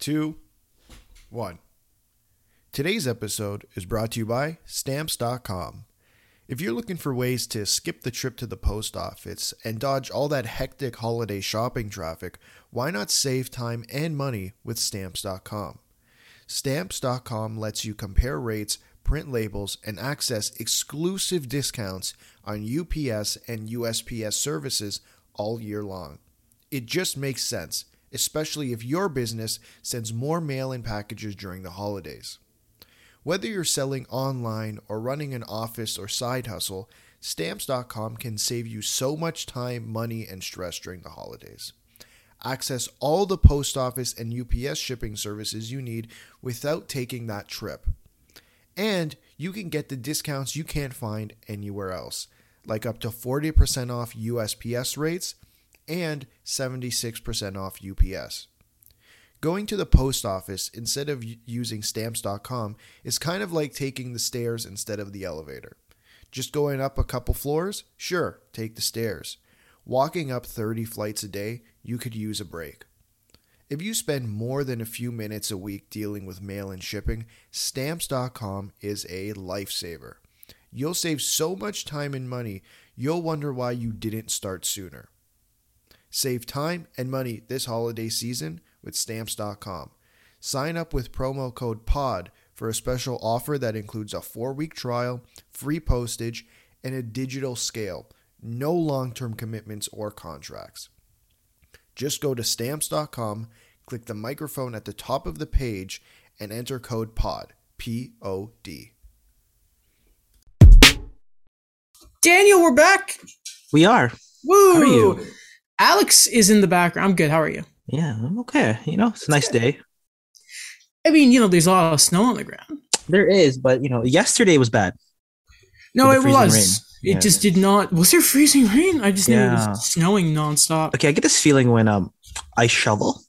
Two, one. Today's episode is brought to you by Stamps.com. If you're looking for ways to skip the trip to the post office and dodge all that hectic holiday shopping traffic, why not save time and money with Stamps.com? Stamps.com lets you compare rates, print labels, and access exclusive discounts on UPS and USPS services all year long. It just makes sense, especially if your business sends more mail in packages during the holidays. Whether you're selling online or running an office or side hustle, Stamps.com can save you so much time, money, and stress during the holidays. Access all the post office and UPS shipping services you need without taking that trip. And you can get the discounts you can't find anywhere else, like up to 40% off USPS rates and 76% off UPS. Going to the post office instead of using stamps.com is kind of like taking the stairs instead of the elevator. Just going up a couple floors? Sure, take the stairs. Walking up 30 flights a day, you could use a break. If you spend more than a few minutes a week dealing with mail and shipping, stamps.com is a lifesaver. You'll save so much time and money, you'll wonder why you didn't start sooner. Save time and money this holiday season with stamps.com. Sign up with promo code POD for a special offer that includes a four week trial, free postage, and a digital scale. No long term commitments or contracts. Just go to stamps.com, click the microphone at the top of the page, and enter code POD. P O D. Daniel, we're back. We are. Woo! How are you? Alex is in the background. I'm good. How are you? Yeah, I'm okay. You know, it's a nice day. I mean, you know, there's a lot of snow on the ground. There is, but you know, yesterday was bad. No, it was. rain. It Yeah. just did not. Was there freezing rain? I just knew it was snowing nonstop. Okay, I get this feeling when um I shovel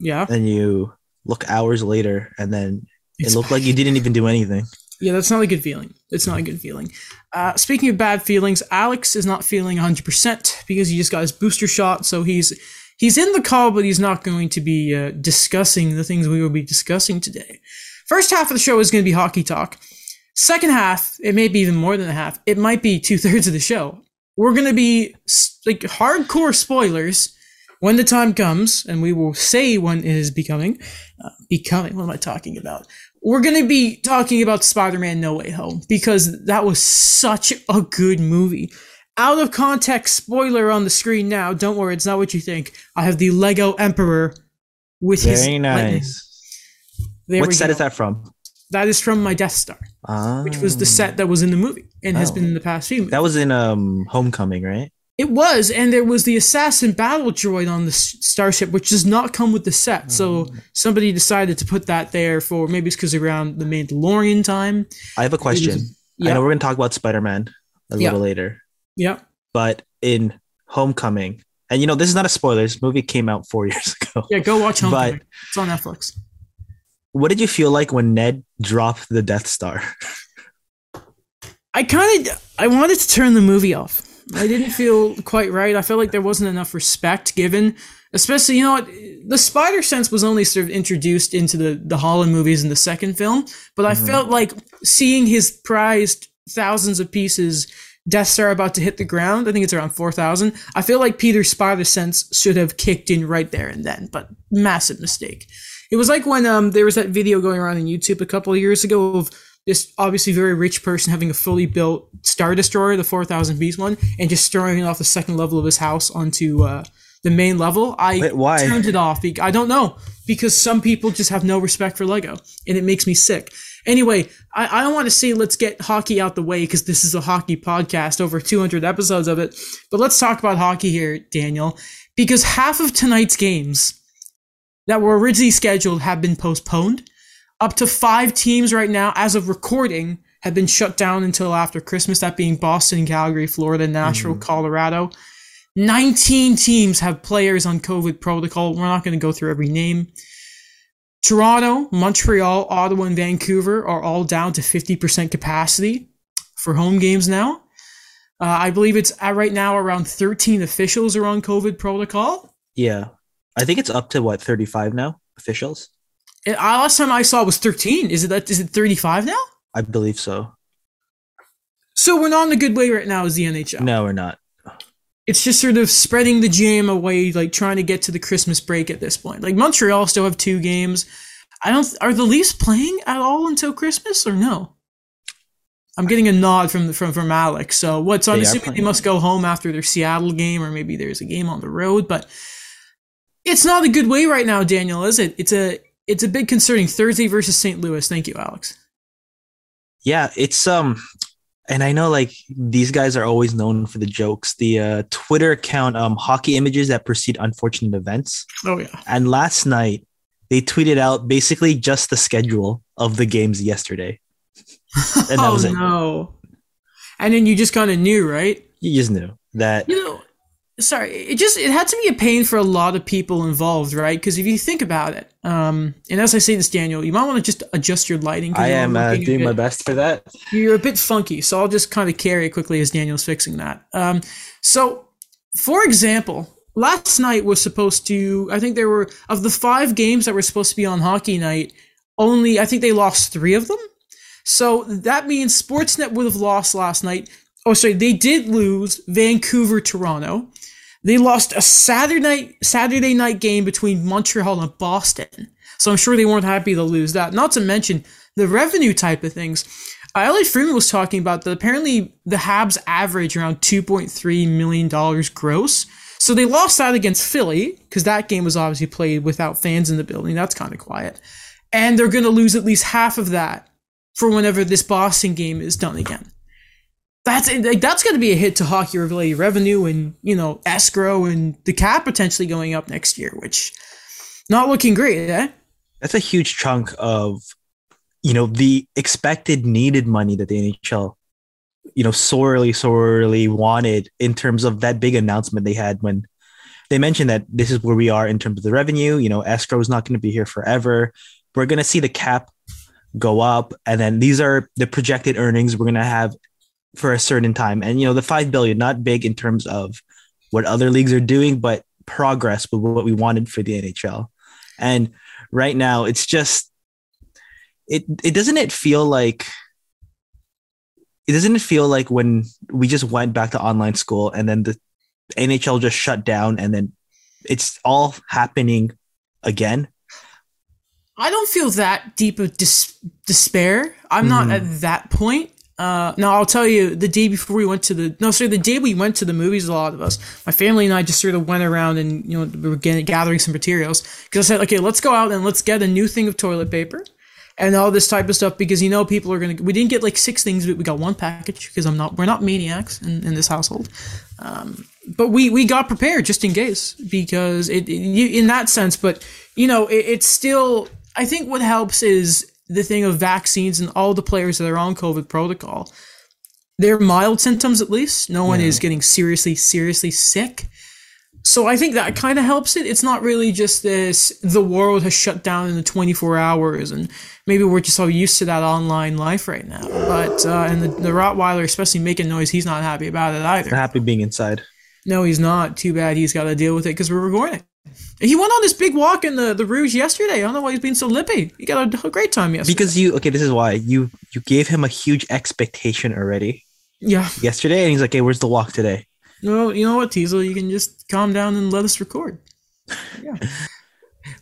Yeah. and you look hours later and then It's it looked like you didn't even do anything. Yeah, that's not a good feeling. It's not a good feeling. Uh, speaking of bad feelings, Alex is not feeling 100% because he just got his booster shot. So he's he's in the call, but he's not going to be uh, discussing the things we will be discussing today. First half of the show is going to be hockey talk. Second half, it may be even more than a half. It might be two thirds of the show. We're going to be like hardcore spoilers when the time comes, and we will say when it is becoming. Uh, becoming. What am I talking about? We're going to be talking about Spider-Man No Way Home because that was such a good movie. Out of context spoiler on the screen now. Don't worry, it's not what you think. I have the Lego Emperor with his Very nice. What set go. is that from? That is from my Death Star, Ah, which was the set that was in the movie and has Oh. been in the past few. Movies. That was in um Homecoming, right? It was, and there was the assassin battle droid on the s- starship, which does not come with the set. So Oh. somebody decided to put that there for maybe it's because around the Mandalorian time. I have a question. I Yeah, know we're gonna talk about Spider-Man a Yeah. little later, yeah. but in Homecoming, and you know, this is not a spoiler. This movie came out four years ago. Yeah, go watch But- Homecoming. it's on Netflix. What did you feel like when Ned dropped the Death Star? I kind of I wanted to turn the movie off. I didn't feel quite right. I felt like there wasn't enough respect given, especially you know what the Spider Sense was only sort of introduced into the the Holland movies in the second film, but I Mhm. felt like seeing his prized thousands of pieces Death Star about to hit the ground. I think it's around four thousand. I feel like Peter's Spider Sense should have kicked in right there and then, but massive mistake. It was like when um there was that video going around on YouTube a couple of years ago of this obviously very rich person having a fully built Star Destroyer, the 4,000 piece one, and just throwing it off the second level of his house onto uh, the main level. I Wait, why? turned it off. I don't know because some people just have no respect for Lego, and it makes me sick. Anyway, I, I don't want to say let's get hockey out the way because this is a hockey podcast, over 200 episodes of it. But let's talk about hockey here, Daniel, because half of tonight's games that were originally scheduled have been postponed. Up to five teams right now, as of recording, have been shut down until after Christmas. That being Boston, Calgary, Florida, Nashville, Mhm. Colorado. 19 teams have players on COVID protocol. We're not going to go through every name. Toronto, Montreal, Ottawa, and Vancouver are all down to 50% capacity for home games now. Uh, I believe it's uh, right now around 13 officials are on COVID protocol. Yeah. I think it's up to what 35 now officials. And last time I saw was 13. Is it that? Is it 35 now? I believe so. So we're not in a good way right now as the NHL. No, we're not. It's just sort of spreading the jam away, like trying to get to the Christmas break at this point. Like Montreal still have two games. I don't. Are the Leafs playing at all until Christmas or no? I'm getting a nod from from from Alex. So what's So I'm assuming they must go home after their Seattle game, or maybe there's a game on the road. But it's not a good way right now, Daniel. Is it? It's a it's a bit concerning. Thursday versus St. Louis. Thank you, Alex. Yeah, it's um and I know like these guys are always known for the jokes. The uh, Twitter account um hockey images that precede unfortunate events. Oh yeah. And last night they tweeted out basically just the schedule of the games yesterday. And that oh was it. no. And then you just kind of knew, right? You just knew that You know, sorry, it just it had to be a pain for a lot of people involved, right? Because if you think about it, um, and as I say this, Daniel, you might want to just adjust your lighting. i am uh, doing bit- my best for that. You're a bit funky, so I'll just kind of carry it quickly as Daniel's fixing that. Um, so, for example, last night was supposed to. I think there were of the five games that were supposed to be on Hockey Night. Only I think they lost three of them. So that means Sportsnet would have lost last night. Oh, sorry, they did lose Vancouver, Toronto. They lost a Saturday night Saturday night game between Montreal and Boston. So I'm sure they weren't happy to lose that. Not to mention the revenue type of things. Uh, Freeman was talking about that apparently the Habs average around $2.3 million gross. So they lost that against Philly because that game was obviously played without fans in the building. That's kind of quiet. And they're going to lose at least half of that for whenever this Boston game is done again. That's like that's going to be a hit to hockey related revenue and you know escrow and the cap potentially going up next year, which not looking great, eh? That's a huge chunk of you know the expected needed money that the NHL you know sorely sorely wanted in terms of that big announcement they had when they mentioned that this is where we are in terms of the revenue you know escrow is not going to be here forever we're going to see the cap go up and then these are the projected earnings we're going to have for a certain time and you know the 5 billion not big in terms of what other leagues are doing but progress with what we wanted for the NHL and right now it's just it it doesn't it feel like it doesn't it feel like when we just went back to online school and then the NHL just shut down and then it's all happening again. I don't feel that deep of dis- despair. I'm not Mhm. at that point. Uh, now I'll tell you, the day before we went to the no, sorry, the day we went to the movies, a lot of us, my family and I, just sort of went around and you know we were getting, gathering some materials because I said, okay, let's go out and let's get a new thing of toilet paper and all this type of stuff because you know people are gonna. We didn't get like six things, but we got one package because I'm not. We're not maniacs in, in this household. Um, but we we got prepared just in case because it, it in that sense. But you know, it, it's still. I think what helps is the thing of vaccines and all the players that are on COVID protocol. They're mild symptoms at least. No one is getting seriously seriously sick. So I think that kind of helps it. It's not really just this the world has shut down in the 24 hours and maybe we're just all used to that online life right now. But uh, and the, the Rottweiler especially making noise, he's not happy about it either. I'm happy being inside. No, he's not. Too bad he's got to deal with it because we're recording. He went on this big walk in the, the Rouge yesterday. I don't know why he's being so lippy. He got a, a great time yesterday. Because you okay, this is why. You you gave him a huge expectation already yeah. yesterday and he's like, Hey, where's the walk today? Well, you know what, Teasel? You can just calm down and let us record. Yeah.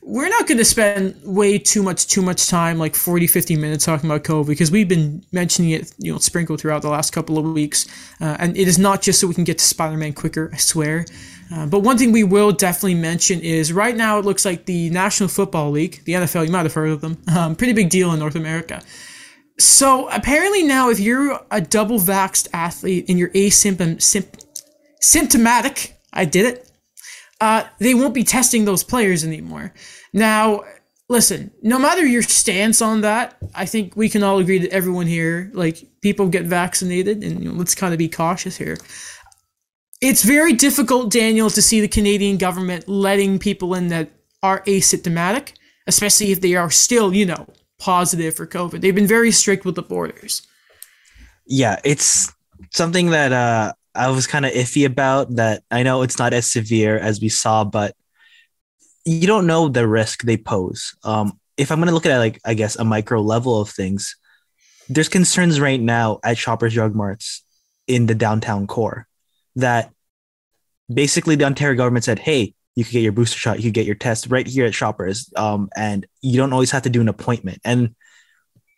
We're not going to spend way too much too much time, like 40, 50 minutes talking about COVID, because we've been mentioning it, you know, sprinkled throughout the last couple of weeks. Uh, and it is not just so we can get to Spider-Man quicker, I swear. Uh, but one thing we will definitely mention is right now it looks like the National Football League, the NFL, you might have heard of them, um, pretty big deal in North America. So apparently now, if you're a double vaxxed athlete and you're asymptom symp- symptomatic, I did it. Uh, they won't be testing those players anymore. Now, listen, no matter your stance on that, I think we can all agree that everyone here, like people get vaccinated, and you know, let's kind of be cautious here. It's very difficult, Daniel, to see the Canadian government letting people in that are asymptomatic, especially if they are still, you know, positive for COVID. They've been very strict with the borders. Yeah, it's something that uh I was kind of iffy about that I know it's not as severe as we saw, but you don't know the risk they pose. Um, if I'm going to look at like I guess a micro level of things, there's concerns right now at Shoppers Drug Marts in the downtown core that basically the Ontario government said, "Hey, you could get your booster shot, you could get your test right here at Shoppers, um, and you don't always have to do an appointment." And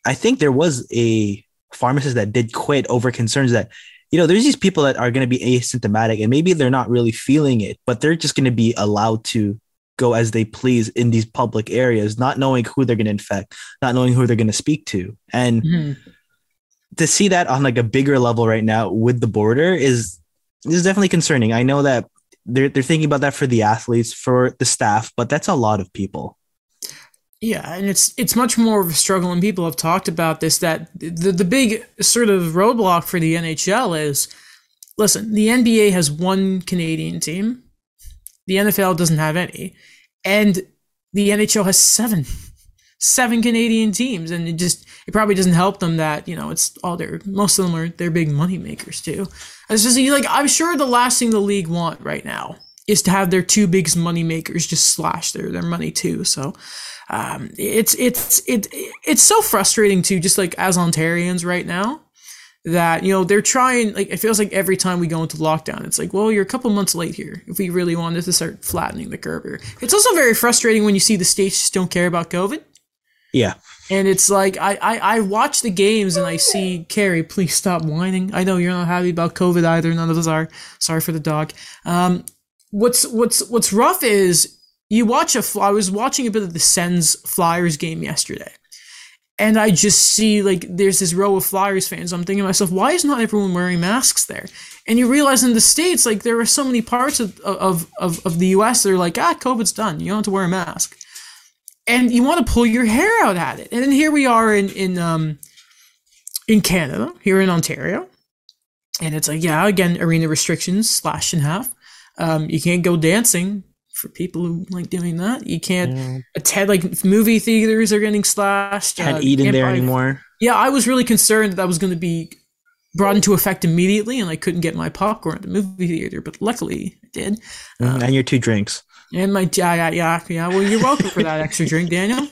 I think there was a pharmacist that did quit over concerns that you know there's these people that are going to be asymptomatic and maybe they're not really feeling it, but they're just going to be allowed to go as they please in these public areas, not knowing who they're going to infect, not knowing who they're going to speak to. And mm-hmm. to see that on like a bigger level right now with the border is is definitely concerning. I know that they're they're thinking about that for the athletes, for the staff, but that's a lot of people. Yeah, and it's it's much more of a struggle, and people have talked about this. That the the big sort of roadblock for the NHL is, listen, the NBA has one Canadian team, the NFL doesn't have any, and the NHL has seven, seven Canadian teams, and it just it probably doesn't help them that you know it's all their most of them are they're big money makers too. It's just like I'm sure the last thing the league want right now is to have their two biggest money makers just slash their their money too. So um, it's it's it it's so frustrating too, just like as Ontarians right now that you know they're trying like it feels like every time we go into lockdown it's like well you're a couple months late here if we really wanted to start flattening the curve here it's also very frustrating when you see the states just don't care about covid yeah and it's like I, I i watch the games and i see carrie please stop whining i know you're not happy about covid either none of us are sorry for the dog um what's what's what's rough is you watch a i was watching a bit of the sens flyers game yesterday and I just see like there's this row of Flyers fans. I'm thinking to myself, why is not everyone wearing masks there? And you realize in the states, like there are so many parts of of of, of the U.S. that are like, ah, COVID's done. You don't have to wear a mask, and you want to pull your hair out at it. And then here we are in in um in Canada, here in Ontario, and it's like, yeah, again, arena restrictions slashed in half. Um, you can't go dancing for people who like doing that. You can't yeah. attend like movie theaters are getting slashed. Can't uh, eat in there buy, anymore. Yeah, I was really concerned that that was going to be brought into effect immediately, and I couldn't get my popcorn at the movie theater. But luckily, I did. Mm, and your two drinks. And my yeah yeah yeah yeah. Well, you're welcome for that extra drink, Daniel.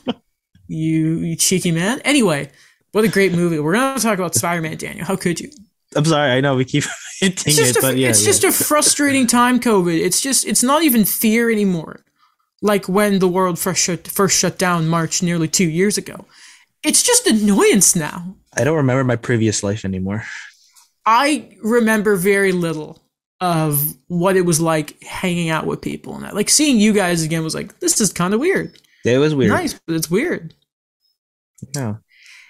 You, you cheeky man. Anyway, what a great movie. We're gonna talk about Spider-Man, Daniel. How could you? I'm sorry. I know we keep hinting it, a, but yeah, it's yeah. just a frustrating time. COVID. It's just it's not even fear anymore, like when the world first shut, first shut down March nearly two years ago. It's just annoyance now. I don't remember my previous life anymore. I remember very little of what it was like hanging out with people and that. Like seeing you guys again was like this is kind of weird. It was weird. Nice, but it's weird. Yeah,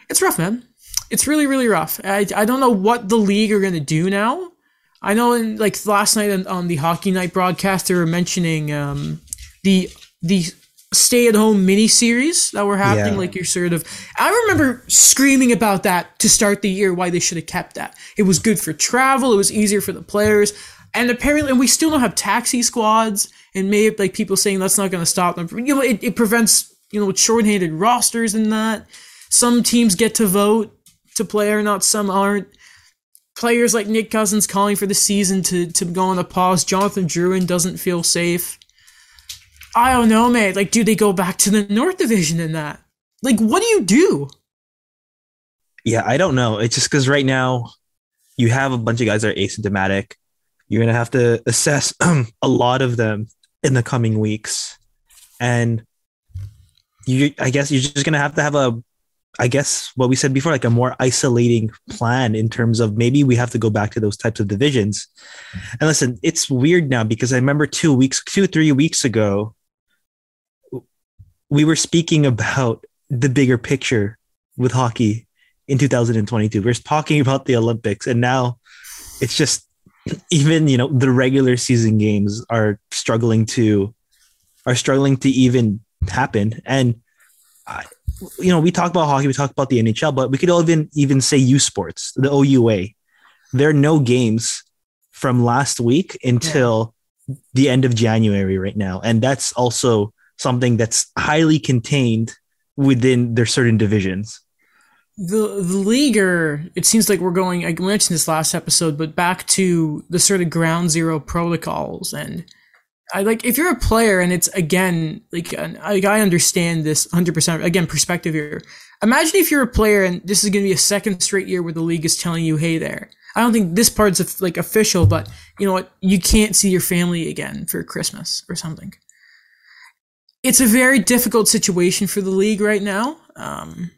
it's rough, man it's really really rough. I I don't know what the league are gonna do now. I know in like last night on, on the hockey night broadcast they were mentioning um, the the stay at home mini series that were happening. Yeah. Like you're sort of I remember screaming about that to start the year why they should have kept that. It was good for travel. It was easier for the players. And apparently, and we still don't have taxi squads, and maybe like people saying that's not going to stop them. You know, it, it prevents you know short-handed rosters and that. Some teams get to vote to play or not, some aren't. Players like Nick Cousins calling for the season to, to go on a pause. Jonathan Drouin doesn't feel safe. I don't know, man. Like, do they go back to the North Division in that? Like, what do you do? Yeah, I don't know. It's just because right now you have a bunch of guys that are asymptomatic. You're going to have to assess a lot of them in the coming weeks. And you, I guess you're just going to have to have a I guess what we said before, like a more isolating plan in terms of maybe we have to go back to those types of divisions. And listen, it's weird now because I remember two weeks, two, three weeks ago, we were speaking about the bigger picture with hockey in 2022. We we're talking about the Olympics, and now it's just even you know the regular season games are struggling to are struggling to even happen. And I, you know, we talk about hockey, we talk about the NHL, but we could even even say U Sports, the OUA. There are no games from last week until yeah. the end of January right now, and that's also something that's highly contained within their certain divisions. The the leaguer, it seems like we're going. I mentioned this last episode, but back to the sort of ground zero protocols and I like if you're a player and it's again like, like I understand this 100% again perspective here. Imagine if you're a player and this is going to be a second straight year where the league is telling you, "Hey there, I don't think this part's like official, but you know what? You can't see your family again for Christmas or something." It's a very difficult situation for the league right now. Um,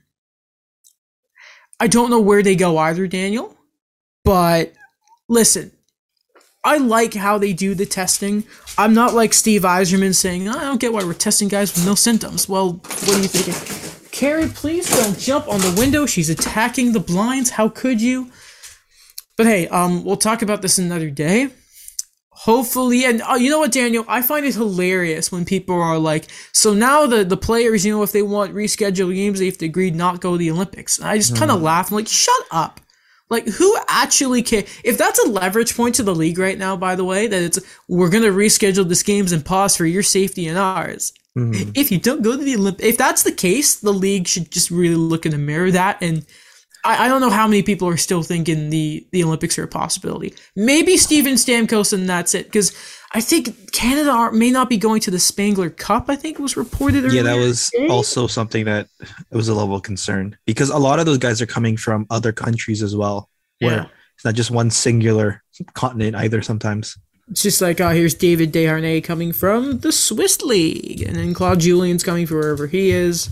I don't know where they go either, Daniel. But listen, I like how they do the testing. I'm not like Steve Yzerman saying, I don't get why we're testing guys with no symptoms. Well, what are you thinking? Carrie, please don't jump on the window. She's attacking the blinds. How could you? But hey, um, we'll talk about this another day. Hopefully, and uh, you know what, Daniel, I find it hilarious when people are like, "So now the the players, you know, if they want rescheduled games, they have to agree not go to the Olympics." And I just kind of laugh. I'm like, "Shut up." Like, who actually care? If that's a leverage point to the league right now, by the way, that it's we're gonna reschedule this games and pause for your safety and ours. Mhm. If you don't go to the Olymp, if that's the case, the league should just really look in the mirror that. And I, I don't know how many people are still thinking the the Olympics are a possibility. Maybe Steven Stamkos and that's it. Because I think Canada are, may not be going to the Spengler Cup. I think was reported. Yeah, that was today. also something that it was a level of concern because a lot of those guys are coming from other countries as well. Where Yeah. it's not just one singular continent either. Sometimes. It's just like, oh, here's David Desharnais coming from the Swiss league, and then Claude Julien's coming from wherever he is,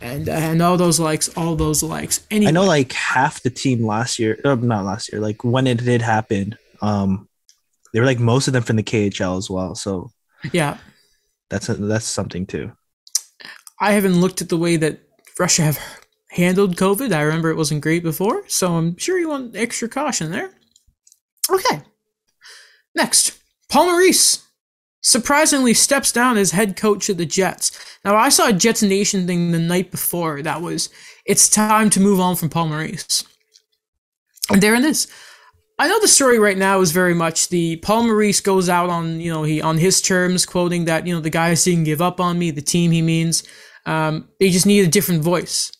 and and all those likes, all those likes. Anyway, I know like half the team last year, uh, not last year, like when it did happen, um, they were like most of them from the KHL as well. So yeah, that's a, that's something too. I haven't looked at the way that Russia have handled COVID. I remember it wasn't great before, so I'm sure you want extra caution there. Okay. Next, Paul Maurice surprisingly steps down as head coach of the Jets. Now, I saw a Jets Nation thing the night before that was it's time to move on from Paul Maurice. And there it is. I know the story right now is very much the Paul Maurice goes out on you know he on his terms, quoting that you know the guys didn't give up on me, the team he means. Um, they just need a different voice.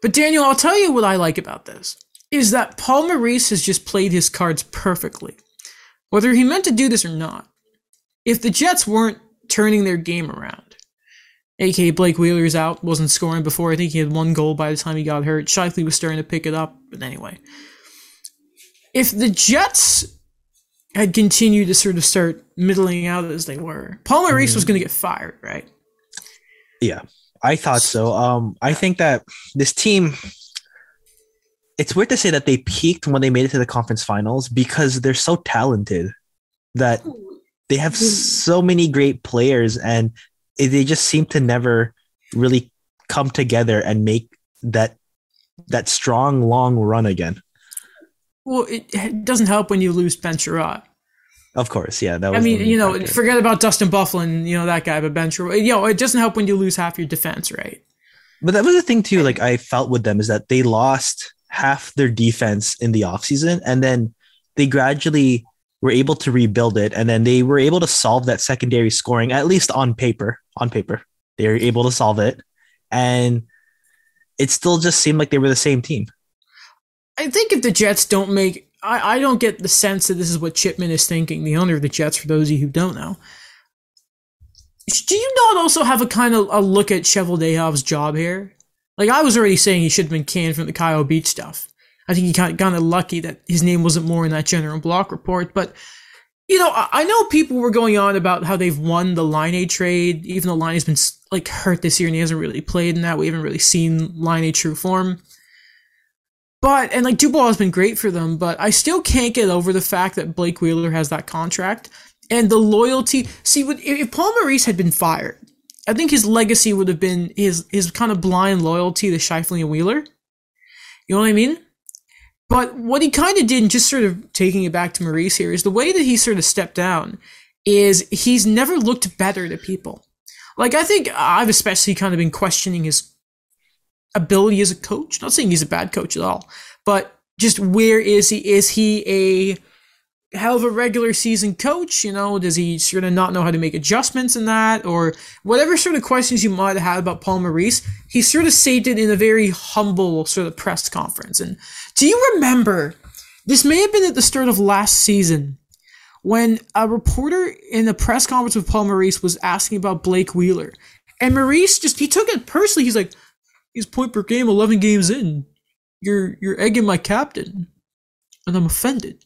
But Daniel, I'll tell you what I like about this is that Paul Maurice has just played his cards perfectly, whether he meant to do this or not. If the Jets weren't turning their game around, aka Blake Wheeler's out, wasn't scoring before. I think he had one goal by the time he got hurt. Scheifele was starting to pick it up, but anyway if the Jets had continued to sort of start middling out as they were, Paul Maurice was going to get fired, right? Yeah, I thought so. Um, I think that this team. It's weird to say that they peaked when they made it to the conference finals because they're so talented that they have hmm. so many great players and they just seem to never really come together and make that that strong long run again. Well, it, doesn't help when you lose Ben Chiarot. Of course, yeah. That was I mean, you know, factor. forget about Dustin Byfuglien, you know, that guy, but Ben Chiarot. You know, it doesn't help when you lose half your defense, right? But that was the thing too. Like I felt with them is that they lost half their defense in the offseason and then they gradually were able to rebuild it and then they were able to solve that secondary scoring at least on paper. On paper, they were able to solve it, and it still just seemed like they were the same team. I think if the Jets don't make, I, I don't get the sense that this is what Chipman is thinking, the owner of the Jets, for those of you who don't know. Do you not also have a kind of a look at Cheveldayoff's job here? Like, I was already saying he should have been canned from the Kyle Beach stuff. I think he kind of, lucky that his name wasn't more in that general block report. But, you know, I, I know people were going on about how they've won the Laine trade, even though Laine has been, like, hurt this year and he hasn't really played in that. We haven't really seen Laine true form. But and like Dubois has been great for them, but I still can't get over the fact that Blake Wheeler has that contract and the loyalty. See, if Paul Maurice had been fired, I think his legacy would have been his his kind of blind loyalty to Scheifele and Wheeler. You know what I mean? But what he kind of did, and just sort of taking it back to Maurice here, is the way that he sort of stepped down is he's never looked better to people. Like I think I've especially kind of been questioning his ability as a coach. Not saying he's a bad coach at all, but just where is he? Is he a hell of a regular season coach? You know, does he sort of not know how to make adjustments in that, or whatever sort of questions you might have had about Paul Maurice? He sort of saved it in a very humble sort of press conference. And do you remember? This may have been at the start of last season when a reporter in a press conference with Paul Maurice was asking about Blake Wheeler. And Maurice just he took it personally. He's like, he's point per game, eleven games in. You're you're egging my captain. And I'm offended.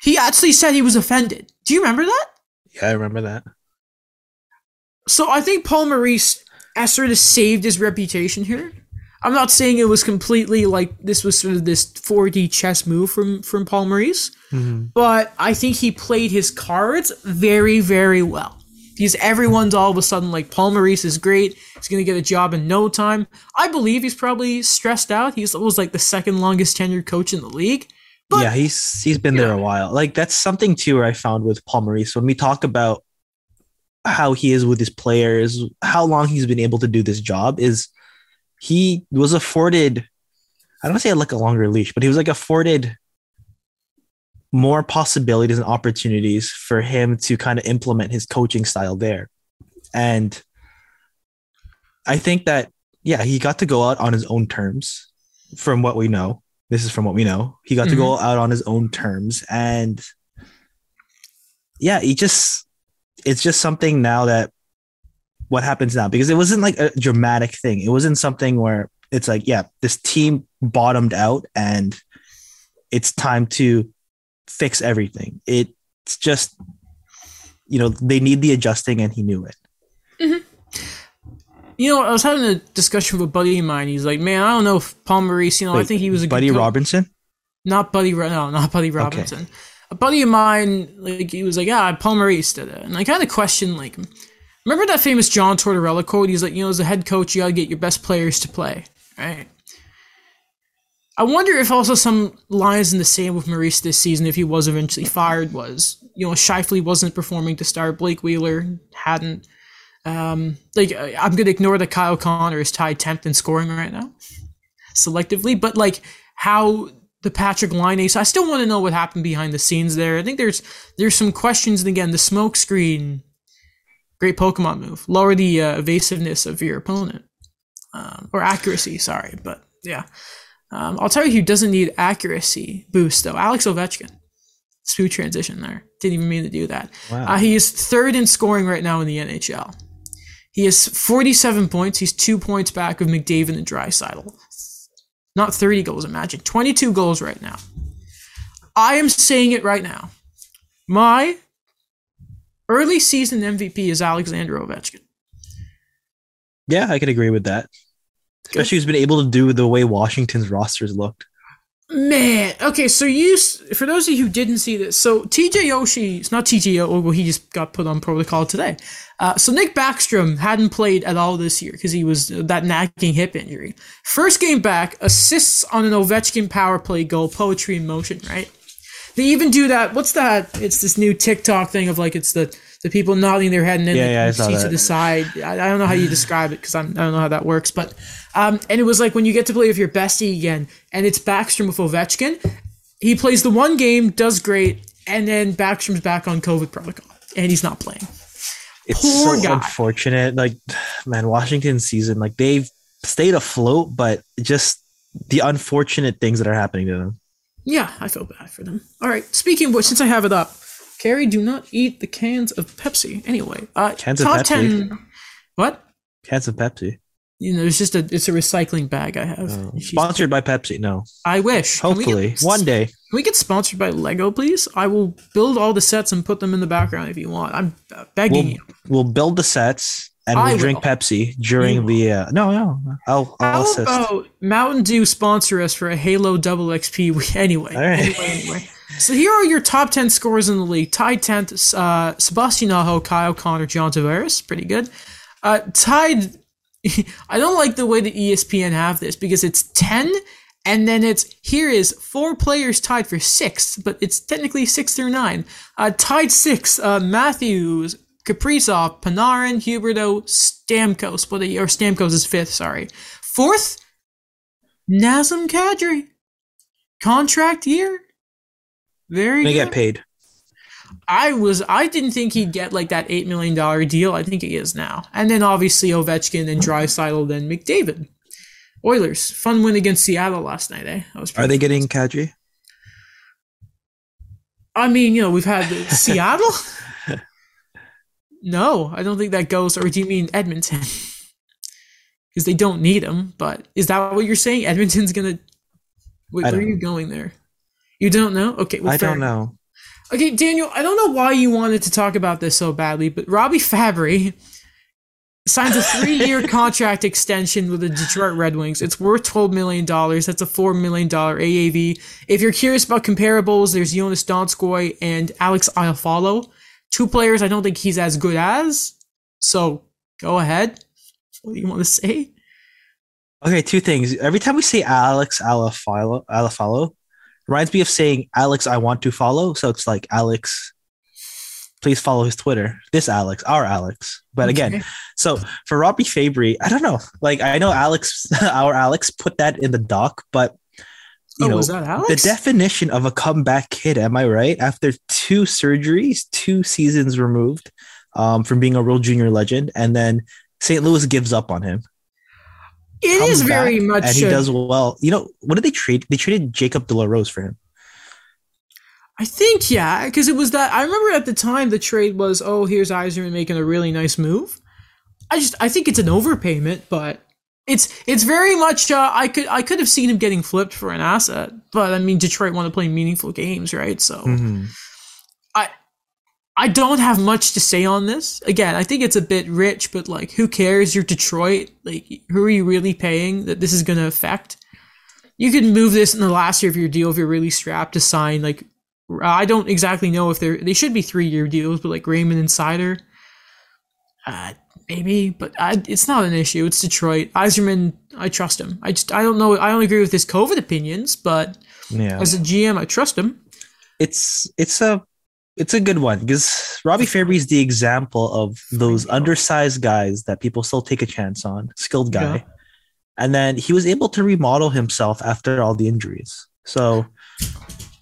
He actually said he was offended. Do you remember that? Yeah, I remember that. So I think Paul Maurice has sort of saved his reputation here. I'm not saying it was completely like this was sort of this 4D chess move from from Paul Maurice, mm-hmm. but I think he played his cards very very well. Because everyone's all of a sudden like Paul Maurice is great. He's gonna get a job in no time. I believe he's probably stressed out. He's was like the second longest tenured coach in the league. But- yeah, he's he's been there a while. Like that's something too where I found with Paul Maurice when we talk about how he is with his players, how long he's been able to do this job is he was afforded I don't say like a longer leash, but he was like afforded more possibilities and opportunities for him to kind of implement his coaching style there. And I think that yeah, he got to go out on his own terms from what we know. This is from what we know. He got to go mm-hmm. out on his own terms and yeah, he just it's just something now that what happens now because it wasn't like a dramatic thing. It wasn't something where it's like, yeah, this team bottomed out and it's time to fix everything. It's just, you know, they need the adjusting and he knew it. Mm-hmm. You know, I was having a discussion with a buddy of mine. He's like, "Man, I don't know if Paul Maurice. You know, I think he was a Buddy. Robinson. Not Buddy, no, not Buddy Robinson. A buddy of mine, like he was like, "Yeah, Paul Maurice did it," and I kind of questioned, like, remember that famous John Tortorella quote? He's like, "You know, as a head coach, you got to get your best players to play." Right. I wonder if also some lines in the same with Maurice this season, if he was eventually fired, was you know Scheifele wasn't performing to start, Blake Wheeler hadn't. Um, like I- I'm gonna ignore that Kyle Connor is tied 10th in scoring right now, selectively, but like how the Patrik Laine ace, I still want to know what happened behind the scenes there. I think there's there's some questions, and again, the smoke screen, great Pokemon move, lower the uh, evasiveness of your opponent, um, or accuracy. Sorry, but yeah, um, I'll tell you who doesn't need accuracy boost though. Alex Ovechkin. Smooth transition there. Didn't even mean to do that. Wow. Uh, he is third in scoring right now in the NHL. He has 47 points. He's two points back of McDavid and Draisaitl. Not 30 goals, imagine. 22 goals right now. I am saying it right now. My early season MVP is Alexander Ovechkin. Yeah, I can agree with that. Especially he's been able to do the way Washington's rosters looked. Man, okay, so you, for those of you who didn't see this, so TJ Oshie, it's not TJ well, he just got put on protocol today. Uh, so Nick Backstrom hadn't played at all this year because he was uh, that nagging hip injury. First game back, assists on an Ovechkin power play goal, poetry in motion, right? They even do that. What's that? It's this new TikTok thing of like it's the the people nodding their head and then Yeah, like, yeah, I saw see to the side. I, I don't know how you describe it because I don't know how that works, but um, and it was like when you get to play with your bestie again, and it's Backstrom with Ovechkin. He plays the one game, does great, and then Backstrom's back on COVID protocol, and he's not playing. It's Poor so guy. unfortunate. Like, man, Washington season, like they've stayed afloat, but just the unfortunate things that are happening to them. Yeah, I feel bad for them. All right, speaking of which, since I have it up, Carrie, do not eat the cans of Pepsi. Anyway, uh, Cans of top Pepsi? ten. What? Cans of Pepsi. You know, it's just a it's a recycling bag I have. She's- Sponsored by Pepsi. No. I wish. We get- Hopefully. One day. Can we get sponsored by Lego, please? I will build all the sets and put them in the background if you want. I'm uh, begging We'll you. we'll build the sets and I we'll drink. Pepsi during the uh, no no I'll I'll How assist. about Mountain Dew sponsor us for a Halo Double XP? Anyway, All right. anyway, anyway. So here are your top ten scores in the league. Tied tenth, uh, Sebastian Aho, Kyle Connor, John Tavares, pretty good. Uh, tied. I don't like the way that ESPN have this because it's ten, and then it's here is four players tied for sixth, but it's technically six through nine. Uh, tied six, uh, Matthews, Kaprizov, Panarin, Huberdeau, Stamkos, but or Stamkos is fifth. Sorry, fourth, Nazem Kadri. Contract year. Very They good. get paid. I was I didn't think he'd get like that eight million dollar deal. I think he is now. And then obviously Ovechkin and Draisaitl, then McDavid. Oilers fun win against Seattle last night. Eh, Are they getting Kadri? I mean, you know, we've had Seattle. no, I don't think that goes. Or do you mean Edmonton? Because they don't need him. But is that what you're saying? Edmonton's gonna. Wait, where are you going there? You don't know? Okay, well, I don't enough. know. Okay, Daniel, I don't know why you wanted to talk about this so badly, but Robby Fabbri signs a three-year contract extension with the Detroit Red Wings. It's worth twelve million dollars. That's a four million dollar AAV. If you're curious about comparables, there's Joonas Donskoi and Alex Iafallo, two players I don't think he's as good as. So go ahead. What do you want to say? Okay, two things. Every time we say Alex Alafalo, Alafalo reminds me of saying Alex I want to follow. So it's like Alex, please follow his Twitter. This Alex, our Alex. But again, Okay. so for Robby Fabbri, I don't know. Like I know Alex, our Alex put that in the doc, but you oh, know was that Alex? the definition of a comeback kid. Am I right? After two surgeries, two seasons removed um, from being a real junior legend, and then St. Louis gives up on him. It is very much. and he a- does well. You know what did they trade? They traded Jacob de la Rose for him. I think yeah, because it was that. I remember at the time the trade was, oh, here's Yzerman making a really nice move. I just I think it's an overpayment, but it's it's very much. Uh, I could I could have seen him getting flipped for an asset, but I mean Detroit want to play meaningful games, right? So Mm-hmm. I don't have much to say on this. Again, I think it's a bit rich, but like, who cares? You're Detroit. Like, who are you really paying that this is going to affect? You could move this in the last year of your deal if you're really strapped to sign. Like, I don't exactly know if they're they should be three year deals, but like Raymond and Insider, uh, maybe. But I, it's not an issue. It's Detroit. Yzerman, I trust him. I just I don't know. I don't agree with his COVID opinions, but Yeah, as a GM, I trust him. it's it's a it's a good one because Robby Fabbri is the example of those undersized guys that people still take a chance on, skilled guy, Yeah. and then he was able to remodel himself after all the injuries. So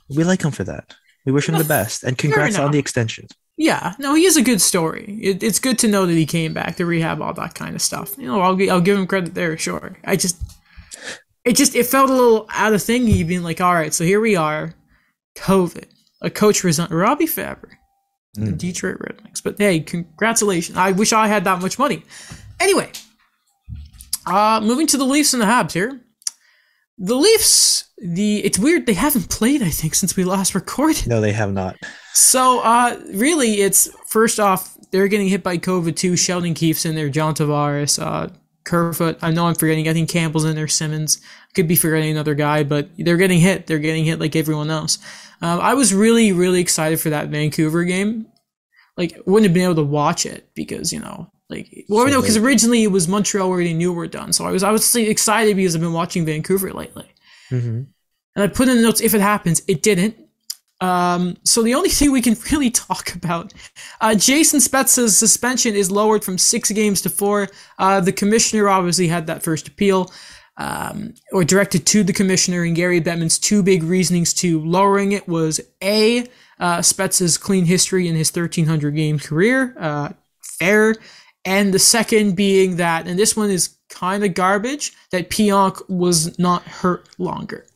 we like him for that. We wish him the best, and congrats on the extension. Yeah, no, he is a good story. It, it's good to know that he came back to rehab, all that kind of stuff. You know, I'll I'll give him credit there, sure. I just, it just it felt a little out of thingy, being like, all right, so here we are, COVID, a coach resigned, Robby Fabbri, the Mm. Detroit Red Wings. But hey, congratulations! I wish I had that much money. Anyway, uh, moving to the Leafs and the Habs here. The Leafs, the it's weird they haven't played. I think since we last recorded. No, they have not. So, uh, really, it's first off, they're getting hit by COVID too. Sheldon Keefe's in there, John Tavares, uh, Kerfoot. I know I'm forgetting. I think Campbell's in there, Simmonds. Could be forgetting another guy, but they're getting hit. They're getting hit like everyone else. Um, I was really, really excited for that Vancouver game. Like, wouldn't have been able to watch it because you know, like, well, So no, because originally it was Montreal where they knew we're done. So I was, I was excited because I've been watching Vancouver lately. Mhm. And I put in the notes if it happens. It didn't. Um, so the only thing we can really talk about, uh, Jason Spezza's suspension is lowered from six games to four. Uh, the commissioner obviously had that first appeal, um, or directed to the commissioner. And Gary Bettman's two big reasonings to lowering it was a uh, Spezza's clean history in his 1300 game career, uh, fair, and the second being that, and this one is kind of garbage, that Pionk was not hurt longer.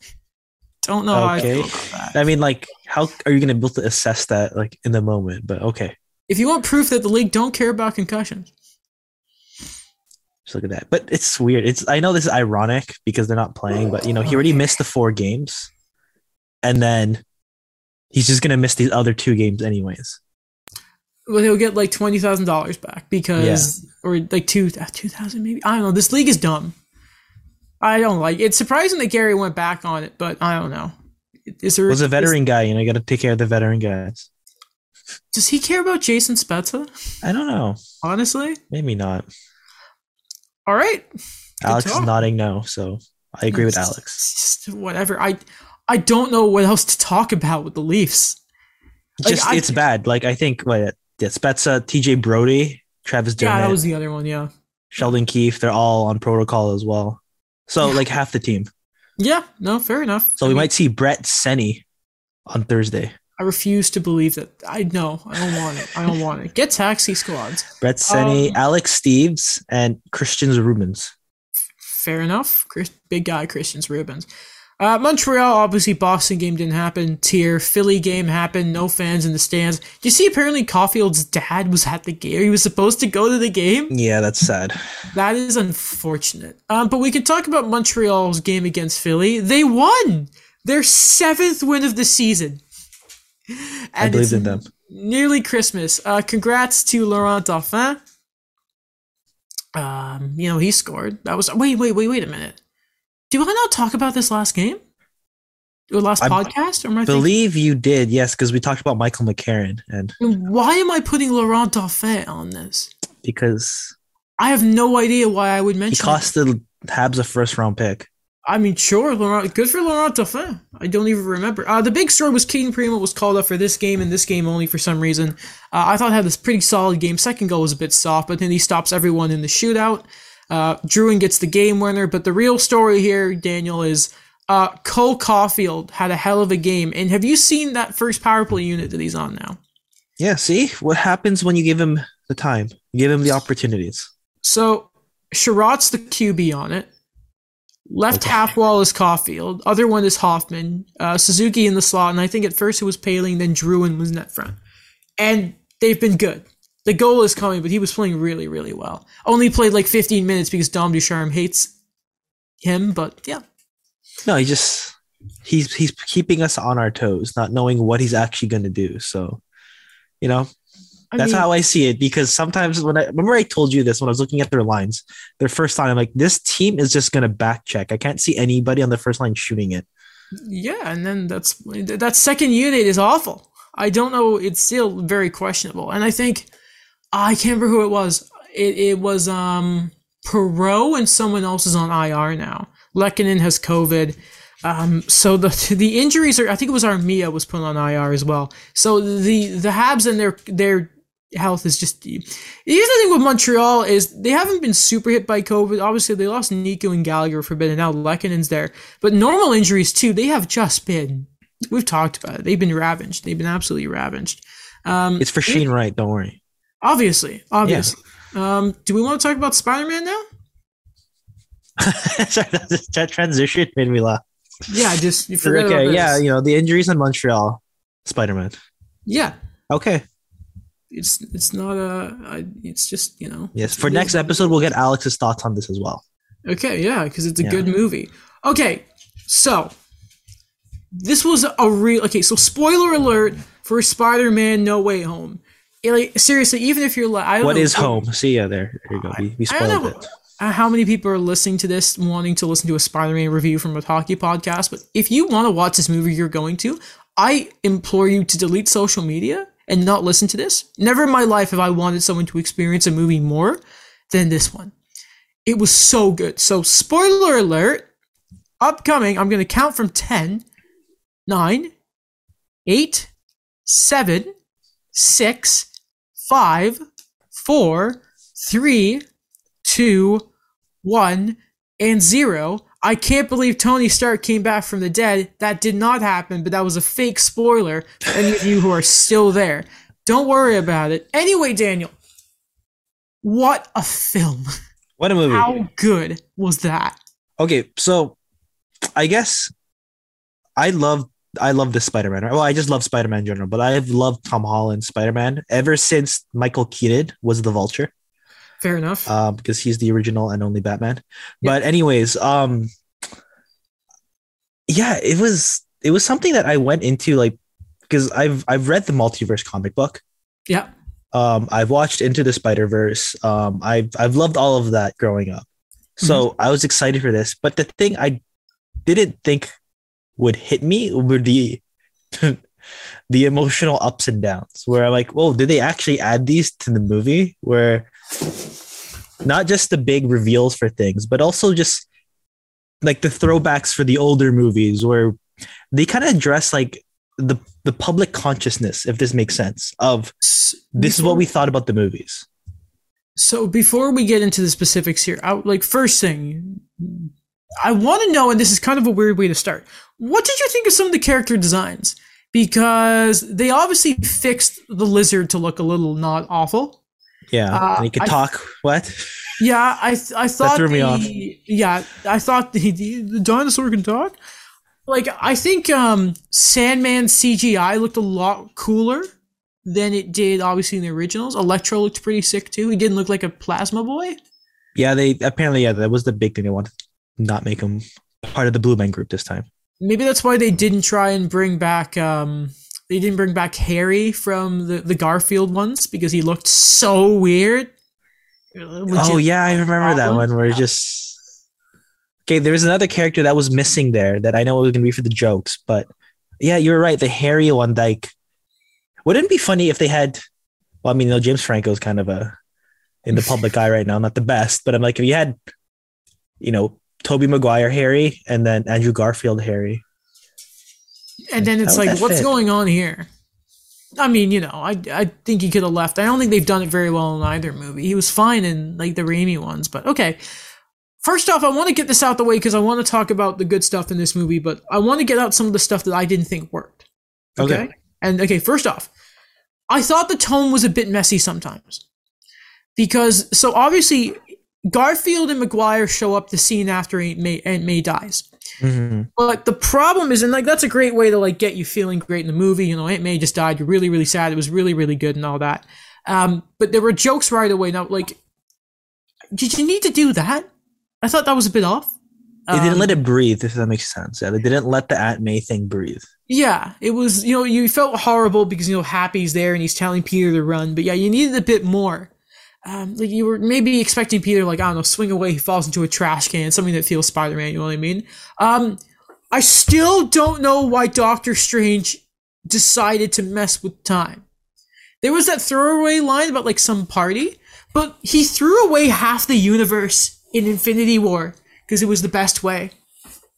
Don't know how I Okay. feel about that. I mean, like, how are you going to be able to assess that, like, in the moment? But okay, If you want proof that the league don't care about concussions, just look at that. But it's weird. It's I know this is ironic because they're not playing, but you know, he already missed the four games, and then he's just going to miss these other two games anyways. well, he'll get like twenty thousand dollars back because, or like two two thousand maybe. I don't know. This league is dumb. I don't like. It's surprising that Gary went back on it, but I don't know. Is there Was a is- veteran guy, you know, you got to take care of the veteran guys. does he care about Jason Spezza? I don't know. Honestly, Maybe not. all right. Alex is nodding no, so I agree with Alex. Just whatever. I I don't know what else to talk about with the Leafs. like, Just I- it's bad. Like I think what yeah, Spezza, TJ Brodie, Travis Yeah, that was the other one. Yeah. Sheldon Keefe, they're all on protocol as well. So like half the team. Yeah. No, fair enough. So I we mean, might see Brett Seney on Thursday. I refuse to believe that. I know. I don't want it. I don't want it. Get taxi squads. Brett Seney, Um, Alex Steeves, and Kristians Rubins. Fair enough. Chris, big guy, Kristians Rubins. Uh, Montreal, obviously, Boston game didn't happen. Tier Philly game happened. No fans in the stands. You see? Apparently, Caufield's dad was at the game. He was supposed to go to the game. Yeah, that's sad. That is unfortunate. Um, but we can talk about Montreal's game against Philly. They won their seventh win of the season. I believe in them. Nearly Christmas. Uh, congrats to Laurent Dauphin. Um, you know he scored. That was wait, wait, wait, wait a minute. Do I not talk about this last game? Or last I podcast? Or am I thinking- believe you did, yes, because we talked about Michael McCarron, and why am I putting Laurent Dauphin on this? because I have no idea why I would he mention. it. cost the Habs a first round pick. I mean, sure, Laurent. Good for Laurent Dauphin. I don't even remember. Uh, the big story was Cayden Primeau was called up for this game and this game only for some reason. Uh, I thought he had this pretty solid game. Second goal was a bit soft, but then he stops everyone in the shootout. Uh, Drouin gets the game winner. But the real story here, Daniel, is uh, Cole Caufield had a hell of a game. And have you seen that first power play unit that he's on now? Yeah, see what happens when you give him the time, you give him the opportunities. So Sherrod's the QB on it. Left Okay. half wall is Caufield. Other one is Hoffman. Uh, Suzuki in the slot, and I think at first it was Paling, then Drouin was net front. And they've been good. The goal is coming, but he was playing really, really well. Only played like 15 minutes because Dom Ducharme hates him, but yeah. No, he just he's he's keeping us on our toes, not knowing what he's actually going to do. So, you know, I that's mean, how I see it. Because sometimes when I remember I told you this when I was looking at their lines, their first line, I'm like, this team is just going to back check. I can't see anybody on the first line shooting it. Yeah, and then that's that second unit is awful. I don't know. It's still very questionable, and I think I can't remember who it was. It it was um Perot and someone else is on IR now. Lehkonen has COVID. Um, so the the injuries are. I think it was Armia was put on IR as well. So the the Habs and their their health is just. Here's the thing with Montreal is they haven't been super hit by COVID. Obviously, they lost Nico and Gallagher for a bit, and now Lehkonen's there. But normal injuries too, they have just been. We've talked about it. They've been ravaged. They've been absolutely ravaged. Um, It's for Shane Wright. Don't worry. Obviously, obviously. Um, do we want to talk about Spider Man now? Sorry, that, that transition made me laugh. Yeah, I just you forgot Okay, yeah, you know the injuries in Montreal, Spider Man. yeah. Okay, It's it's not a. I, it's just you know. yes. For next episode, we'll get Alex's thoughts on this as well. Okay, yeah, because it's a Yeah. good movie. Okay, so this was a real. Okay, so spoiler alert for Spider-Man: No Way Home. Like, seriously, even if you're like, I don't What know, is home? See ya there. There you go. We, we I don't spoiled know it. how many people are listening to this, wanting to listen to a Spider-Man review from a hockey podcast. But if you want to watch this movie, you're going to. I implore you to delete social media and not listen to this. Never in my life have I wanted someone to experience a movie more than this one. It was so good. So, spoiler alert upcoming, I'm going to count from 10, 9, 8, 7, 6, 5, 4, 3, 2, 1, and 0. I can't believe Tony Stark came back from the dead. That did not happen, but that was a fake spoiler for any of you who are still there. Don't worry about it. Anyway, Daniel, what a film. What a movie. How good was that? Okay, so I guess I love I love this Spider Man. Well, I just love Spider Man in general, but I've loved Tom Holland Spider Man ever since Michael Keaton was the Vulture. Fair enough. uh, because he's the original and only Batman. But anyways, um, yeah, it was it was something that I went into like because I've I've read the multiverse comic book. yeah. Um, I've watched Into the Spider Verse. Um, I've I've loved all of that growing up, so I was excited for this. But the thing I didn't think would hit me were the the emotional ups and downs. Where I'm like, "Whoa, did they actually add these to the movie?" Where not just the big reveals for things, but also just like the throwbacks for the older movies, where they kind of address like the the public consciousness, if this makes sense, of this is what we thought about the movies. So before we get into the specifics here, I, like first thing, I want to know, and this is kind of a weird way to start. What did you think of some of the character designs? Because they obviously fixed the lizard to look a little not awful. Yeah, Uh, and he could I- talk. What? Yeah, I th- I thought threw me the, off. Yeah, I thought the, the the dinosaur can talk. like I think um Sandman CGI looked a lot cooler than it did obviously in the originals. Electro looked pretty sick too. He didn't look like a plasma boy. Yeah, they apparently yeah that was the big thing they wanted not make him part of the Blue Man Group this time. Maybe that's why they didn't try and bring back um they didn't bring back Harry from the the Garfield ones because he looked so weird. oh yeah, I remember that one where it just okay. There was another character that was missing there that I know it was gonna be for the jokes, but yeah, you're right. The Harry one, like, wouldn't it be funny if they had? Well, I mean, you know, James Franco's kind of a in the public eye right now, not the best, but I'm like, if you had, you know, Tobey Maguire Harry and then Andrew Garfield Harry. And then it's How like, what's fit? going on here? I mean, you know, I I think he could have left. I don't think they've done it very well in either movie. He was fine in like the Raimi ones, but okay. First off, I want to get this out the way because I want to talk about the good stuff in this movie, but I want to get out some of the stuff that I didn't think worked. Okay. Okay. And okay, first off, I thought the tone was a bit messy sometimes. Because so obviously Garfield and Maguire show up the scene after Aunt May, Aunt May dies. Mhm. But the problem is, and like that's a great way to like get you feeling great in the movie. You know, Aunt May just died. You're really, really sad. It was really, really good and all that. Um, but there were jokes right away. Now, like, did you need to do that? I thought that was a bit off. They didn't Um, let it breathe, if that makes sense. Yeah, they didn't let the Aunt May thing breathe. Yeah, it was. You know, you felt horrible because you know Happy's there and he's telling Peter to run. But yeah, you needed a bit more. Um, like you were maybe expecting Peter, like I don't know, swing away, he falls into a trash can, something that feels Spider-Man. You know what I mean? Um, I still don't know why Doctor Strange decided to mess with time. There was that throwaway line about like some party, but he threw away half the universe in Infinity War because it was the best way.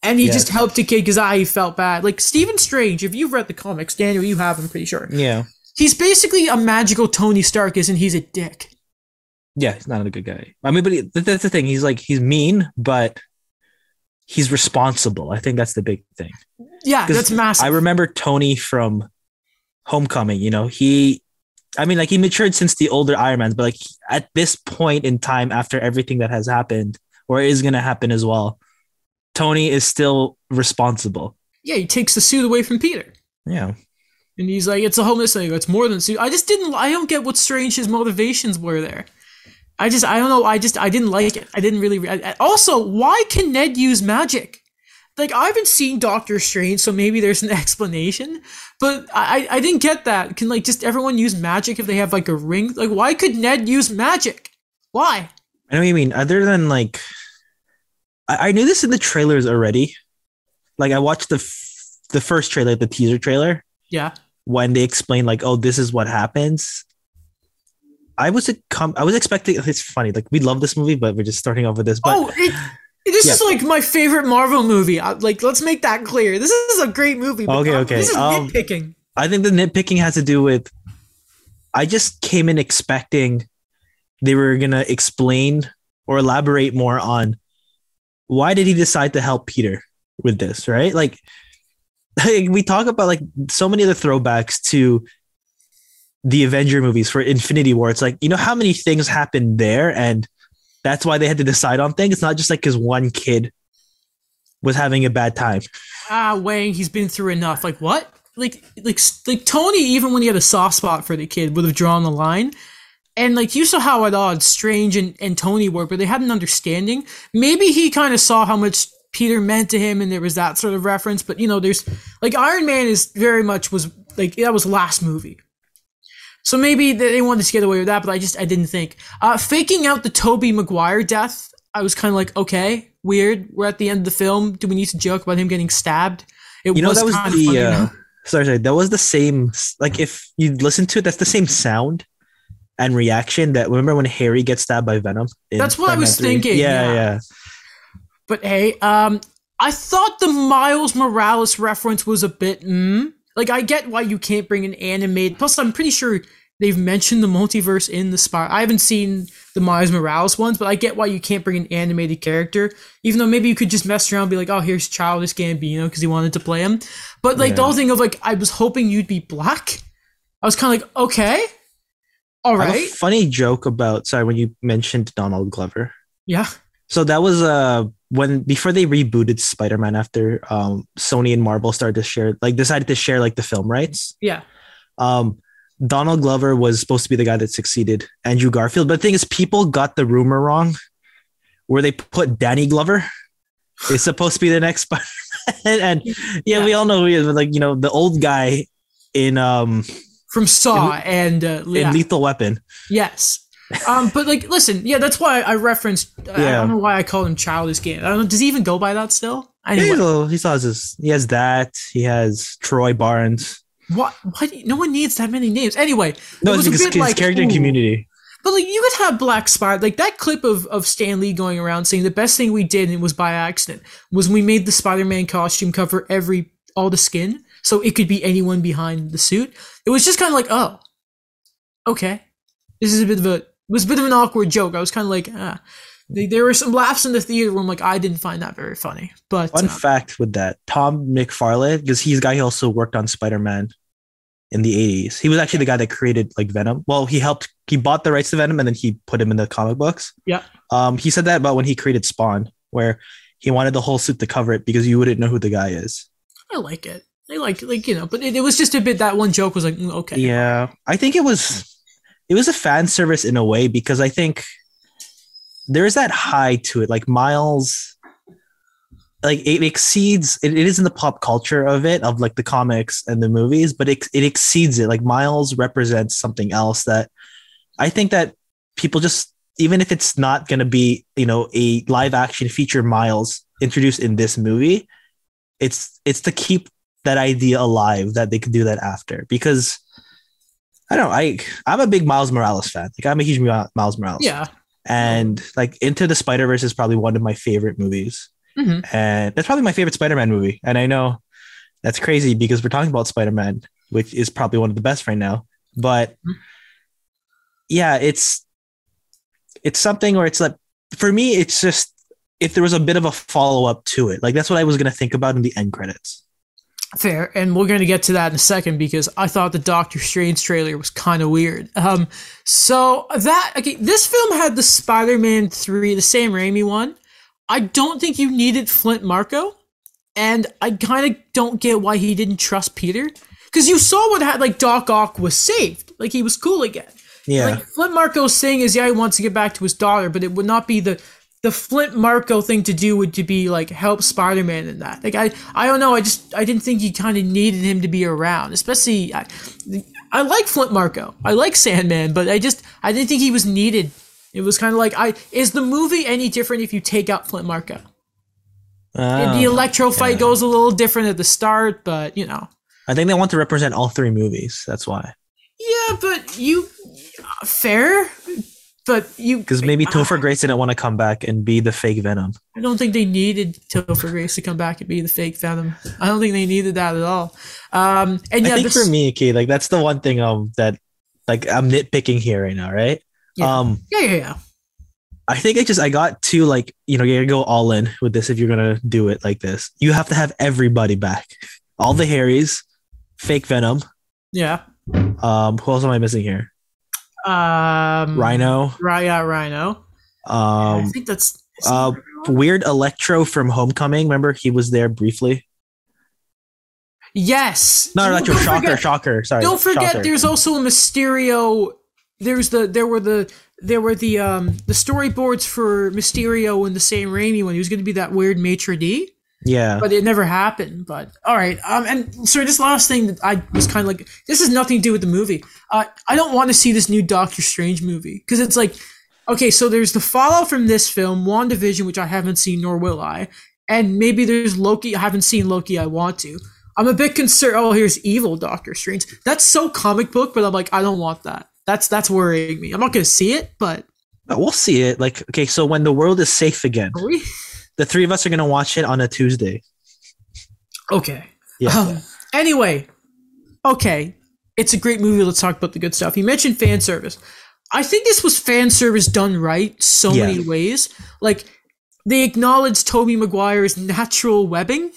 And he just helped a kid because I he felt bad. Like Stephen Strange, if you've read the comics, Daniel, you have, I'm pretty sure. Yeah. He's basically a magical Tony Stark, isn't he? He's a dick. Yeah, he's not a good guy. I mean, but he, that's the thing. He's like he's mean, but he's responsible. I think that's the big thing. Yeah, that's massive. I remember Tony from Homecoming. You know, he, I mean, like he matured since the older Iron Man's, but like at this point in time, after everything that has happened or is going to happen as well, Tony is still responsible. yeah, he takes the suit away from Peter. Yeah. And he's like, it's a homeless thing. It's more than suit. I just didn't, I don't get what Strange's motivations were there. I just, I don't know. I just, I didn't like it. I didn't really. I, also, why can Ned use magic? Like, I haven't seen Doctor Strange, so maybe there's an explanation. But I, I I didn't get that. Can, like, just everyone use magic if they have, like, a ring? Like, why could Ned use magic? Why? I know what you mean. Other than like, I, I knew this in the trailers already. Like I watched the f- the first trailer, the teaser trailer, Yeah. when they explain like, oh, this is what happens. I was a com- I was expecting. It's funny. Like we love this movie, but we're just starting off with this. But oh, it, this Yeah. is like my favorite Marvel movie. I, like, let's make that clear. This is a great movie. but Okay, okay, This is um, nitpicking. I think the nitpicking has to do with. I just came in expecting they were gonna explain or elaborate more on why did he decide to help Peter with this, right? Like, like we talk about like so many other throwbacks to the Avenger movies for Infinity War. It's like you know how many things happened there, and that's why they had to decide on things. It's not just like because one kid was having a bad time. ah, Wong, he's been through enough. Like what? Like, like, like Tony, even when he had a soft spot for the kid, would have drawn the line. And like you saw how at odds Strange and, and Tony were, but they had an understanding. Maybe he kind of saw how much Peter meant to him, and there was that sort of reference. But you know, there's like Iron Man is very much was like that was last movie. So maybe they wanted to get away with that, but I just I didn't think uh, faking out the Tobey Maguire death. I was kind of like, okay, weird. We're at the end of the film. Do we need to joke about him getting stabbed? It You know that was the funny, uh, sorry, sorry, that was the same. Like if you listen to it, that's the same sound and reaction that remember when Harry gets stabbed by Venom. That's what I was 3? thinking, Yeah, yeah. yeah. But hey, um, I thought the Miles Morales reference was a bit, mm, like I get why you can't bring an animated. Plus, I'm pretty sure they've mentioned the multiverse in the Spire. I haven't seen the Miles Morales ones, but I get why you can't bring an animated character. Even though maybe you could just mess around, and be like, oh, here's Childish Gambino because he wanted to play him. But like the Yeah. whole thing of like, I was hoping you'd be black. I was kind of like, okay, all right. I have a funny joke about sorry when you mentioned Donald Glover. yeah. So that was uh when before they rebooted Spider-Man after um Sony and Marvel started to share like decided to share like the film rights. Yeah. Um Donald Glover was supposed to be the guy that succeeded Andrew Garfield, but the thing is people got the rumor wrong where they put Danny Glover is supposed to be the next Spider-Man and yeah, we all know who he is, but like you know the old guy in um From Saw and uh, yeah. in Lethal Weapon. Yes. Um, but like, listen, yeah, that's why I referenced. I don't know why I call him Childish Gambino. I don't know. Does he even go by that still? Yeah, Anyway, he's a- he has his, he has that. He has Troy Barnes. what? Why? you- No one needs that many names. Anyway, No, it was it's a bit his like, character ooh. Community. But like, you could have Black Spider. Like that clip of of Stan Lee going around saying the best thing we did, and it was by accident, was we made the Spider-Man costume cover every all the skin, so it could be anyone behind the suit. It was just kind of like, oh, okay, this is a bit of a it was a bit of an awkward joke. I was kind of like, ah. They- There were some laughs in the theater room. Like I didn't find that very funny, but Fun uh, fact with that, Tom McFarlane, because he's the guy who also worked on Spider Man in the 80s. He was actually the guy that created like Venom. Well, he helped, he bought the rights to Venom and then he put him in the comic books. Yeah. Um, he said that about when he created Spawn, where he wanted the whole suit to cover it because you wouldn't know who the guy is. I like it. I like like you know, but it, it was just a bit that one joke was like mm, okay, Yeah, I think it was it was a fan service in a way because I think there is that high to it. Like Miles, like it exceeds. It, it is in the pop culture of it, of like the comics and the movies, but it it exceeds it. Like Miles represents something else that I think that people just even if it's not going to be you know a live action feature Miles introduced in this movie, it's it's to keep that idea alive that they could do that after because I don't know. I I'm a big Miles Morales fan. Like I'm a huge Miles Morales. yeah, And like Into the Spider Verse is probably one of my favorite movies, hmm and that's probably my favorite Spider Man movie. And I know that's crazy because we're talking about Spider Man, which is probably one of the best right now. But Mhm. yeah, it's it's something where it's like for me, it's just if there was a bit of a follow up to it, like that's what I was gonna think about in the end credits. Fair. And we're gonna get to that in a second because I thought the Doctor Strange trailer was kind of weird. Um, so that okay, this film had the Spider-Man three, the Sam Raimi one. I don't think you needed Flint Marko, and I kind of don't get why he didn't trust Peter because you saw what had like Doc Ock was saved, like he was cool again. Yeah. Like Flint Marko's saying is yeah he wants to get back to his daughter, but it would not be the the Flint Marko thing to do would to be like help Spider Man in that. Like I I don't know, I just I didn't think you kind of needed him to be around, especially I, I like Flint Marko, I like Sandman, but I just I didn't think he was needed. It was kind of like I is the movie any different if you take out Flint Marko? Oh, the Electro fight yeah. goes a little different at the start, but you know. I think they want to represent all three movies. That's why. Yeah, but you uh, fair, but you Because maybe Topher Grace didn't want to come back and be the fake Venom. I don't think they needed Topher Grace to come back and be the fake Venom. I don't think they needed that at all. Um, and yeah, I think this, for me, okay, like that's the one thing um that like I'm nitpicking here right now, right? Yeah. Um, yeah, yeah, yeah. I think I just I got to like you know you gotta go all in with this if you're gonna do it like this. You have to have everybody back, all the Harrys, fake Venom. Yeah. Um, who else am I missing here? Um, Rhino. Right, yeah, Rhino. I Um, think that's. uh, weird Electro from Homecoming. Remember he was there briefly. yes. Not Electro, Don't Shocker, forget- Shocker. Sorry, Don't forget, Shocker. there's also a Mysterio. There's the there were the there were the um the storyboards for Mysterio in the Sam Raimi one. He was going to be that weird maitre d. yeah. but it never happened. But all right, um, and sorry, this last thing that I was kind of like, this has nothing to do with the movie. Uh, I don't want to see this new Doctor Strange movie because it's like, okay, so there's the fallout from this film, WandaVision, which I haven't seen, nor will I, and maybe there's Loki. I haven't seen Loki. I want to. I'm a bit concerned. Oh, here's evil Doctor Strange. That's so comic book, but I'm like, I don't want that. That's that's worrying me. I'm not gonna see it, but But we'll see it. Like, okay, so when the world is safe again, are we? the three of us are gonna watch it on a Tuesday. Okay. Yeah. Um, anyway, okay, it's a great movie. Let's talk about the good stuff. You mentioned fan service. I think this was fan service done right so Yeah. many ways. Like they acknowledged Tobey Maguire's natural webbing,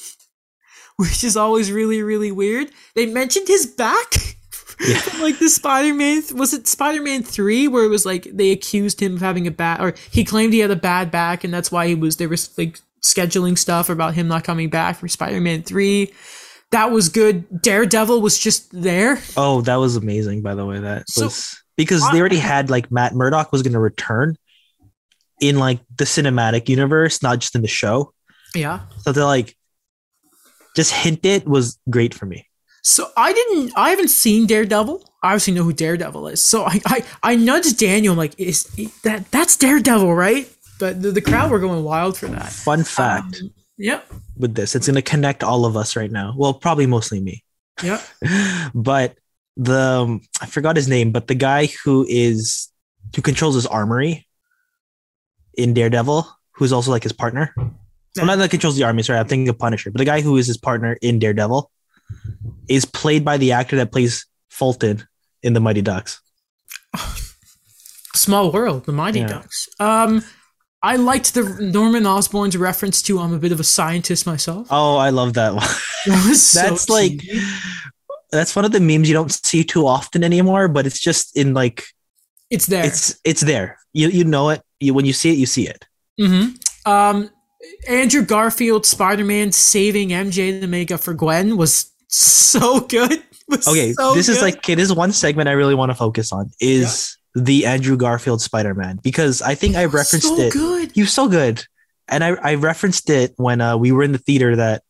which is always really really weird. They mentioned his back. from, like the Spider-Man. Was it Spider-Man three where it was like they accused him of having a bad, or he claimed he had a bad back, and that's why he was there was like scheduling stuff about him not coming back for Spider-Man three. That was good. Daredevil was just there. Oh, that was amazing. By the way, that So- was because they already had like Matt Murdock was going to return in like the cinematic universe, not just in the show. Yeah. So they're like just hint it was great for me. So I didn't. I haven't seen Daredevil. I obviously know who Daredevil is. So I I, I nudged Daniel. I'm like, is that that's Daredevil, right? But the, the crowd were going wild for that. Fun fact Um, yep. with this, it's going to connect all of us right now. Well, probably mostly me. Yep. but the um, I forgot his name, but the guy who is who controls his armory in Daredevil, who's also like his partner. Well, not that controls the army. Sorry, I'm thinking of Punisher, but the guy who is his partner in Daredevil is played by the actor that plays Fulton in the Mighty Ducks. Small world, the Mighty Yeah. Ducks. Um, I liked the Norman Osborn's reference to I'm a bit of a scientist myself. Oh, I love that one. That was so That's like cheesy. that's one of the memes you don't see too often anymore, but it's just in like it's there. it's it's there. You you know it. You when you see it, you see it. hmm Um, Andrew Garfield Spider Man saving MJ the up for Gwen was so good. Okay, so this is like okay, this is one segment I really want to focus on is the Andrew Garfield Spider Man because I think I referenced so it. good. He was so good, and I I referenced it when uh, we were in the theater that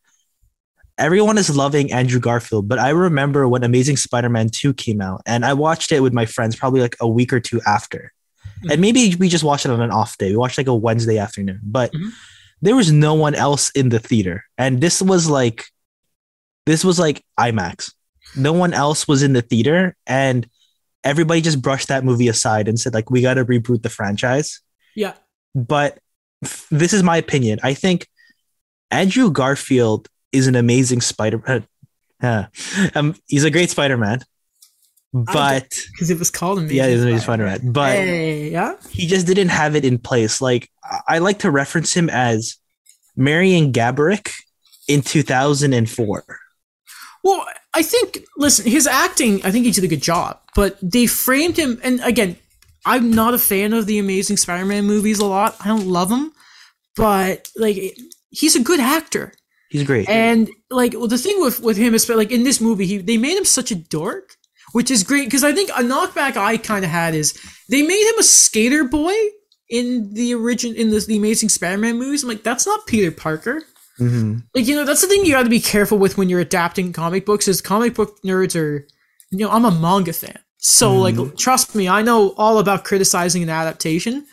everyone is loving Andrew Garfield, but I remember when Amazing Spider Man two came out, and I watched it with my friends probably like a week or two after, Mhm. and maybe we just watched it on an off day. We watched like a Wednesday afternoon, but Mhm. there was no one else in the theater, and this was like this was like IMAX. No one else was in the theater, and everybody just brushed that movie aside and said like we got to reboot the franchise. Yeah. But f- this is my opinion. I think Andrew Garfield is an amazing Spider. Uh, uh, um, he's a great Spider Man, but Because it was called Amazing yeah, he's amazing Spider- Man. But Hey, yeah. he just didn't have it in place. Like I- I like to reference him as Marian Gaborik in 2004. Well, I think listen, his acting, I think he did a good job, but they framed him and again, I'm not a fan of the Amazing Spider-Man movies a lot. I don't love them, but like he's a good actor. He's great. And like well, the thing with with him is like in this movie, he they made him such a dork, which is great because I think a knockback I kind of had is they made him a skater boy in the origin in the, the Amazing Spider-Man movies. I'm like, that's not Peter Parker. Mhm. Like you know, that's the thing you got to be careful with when you're adapting comic books. Is comic book nerds are, you know, I'm a manga fan, so like trust me, I know all about criticizing an adaptation.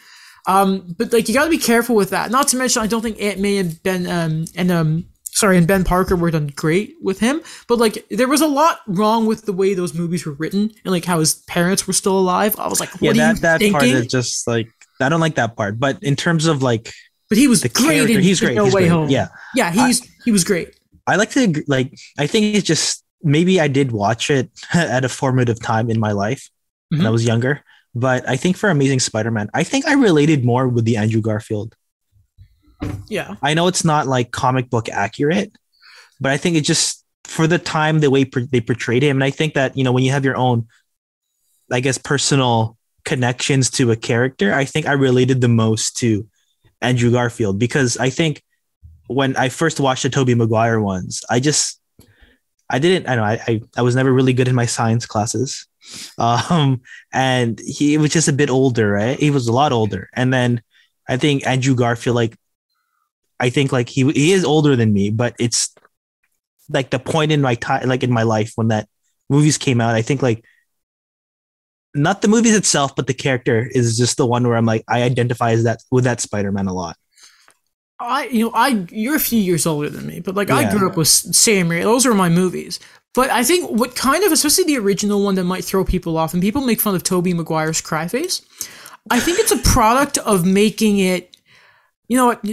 Um, but like you got to be careful with that. Not to mention, I don't think Aunt May and Ben um and um sorry and Ben Parker were done great with him. But like there was a lot wrong with the way those movies were written and like how his parents were still alive. I was like, what yeah, that that part is just like I don't like that part. But in terms of like but he was the great. character, in he's great. No he's Way great. Home. Yeah, yeah, he's he was great. I like to like. I think it's just maybe I did watch it at a formative time in my life when I Mhm. was younger. But I think for Amazing Spider-Man, I think I related more with the Andrew Garfield. Yeah. I know it's not like comic book accurate, but I think it just for the time the way they portrayed him, and I think that you know when you have your own, I guess, personal connections to a character, I think I related the most to Andrew Garfield because I think when I first watched the Tobey Maguire ones, I just I didn't I know I, I I was never really good in my science classes, um, and he was just a bit older, right? He was a lot older, and then I think Andrew Garfield like I think like he he is older than me, but it's like the point in my time, like in my life when that movies came out. I think like not the movies itself, but the character is just the one where I'm like I identify as that with that Spider Man a lot. I you know I you're a few years older than me, but like I grew up with Sam Raimi. Those were my movies. But I think what kind of, especially the original one that might throw people off, and people make fun of Tobey Maguire's cry face. I think it's a product of making it. You know what?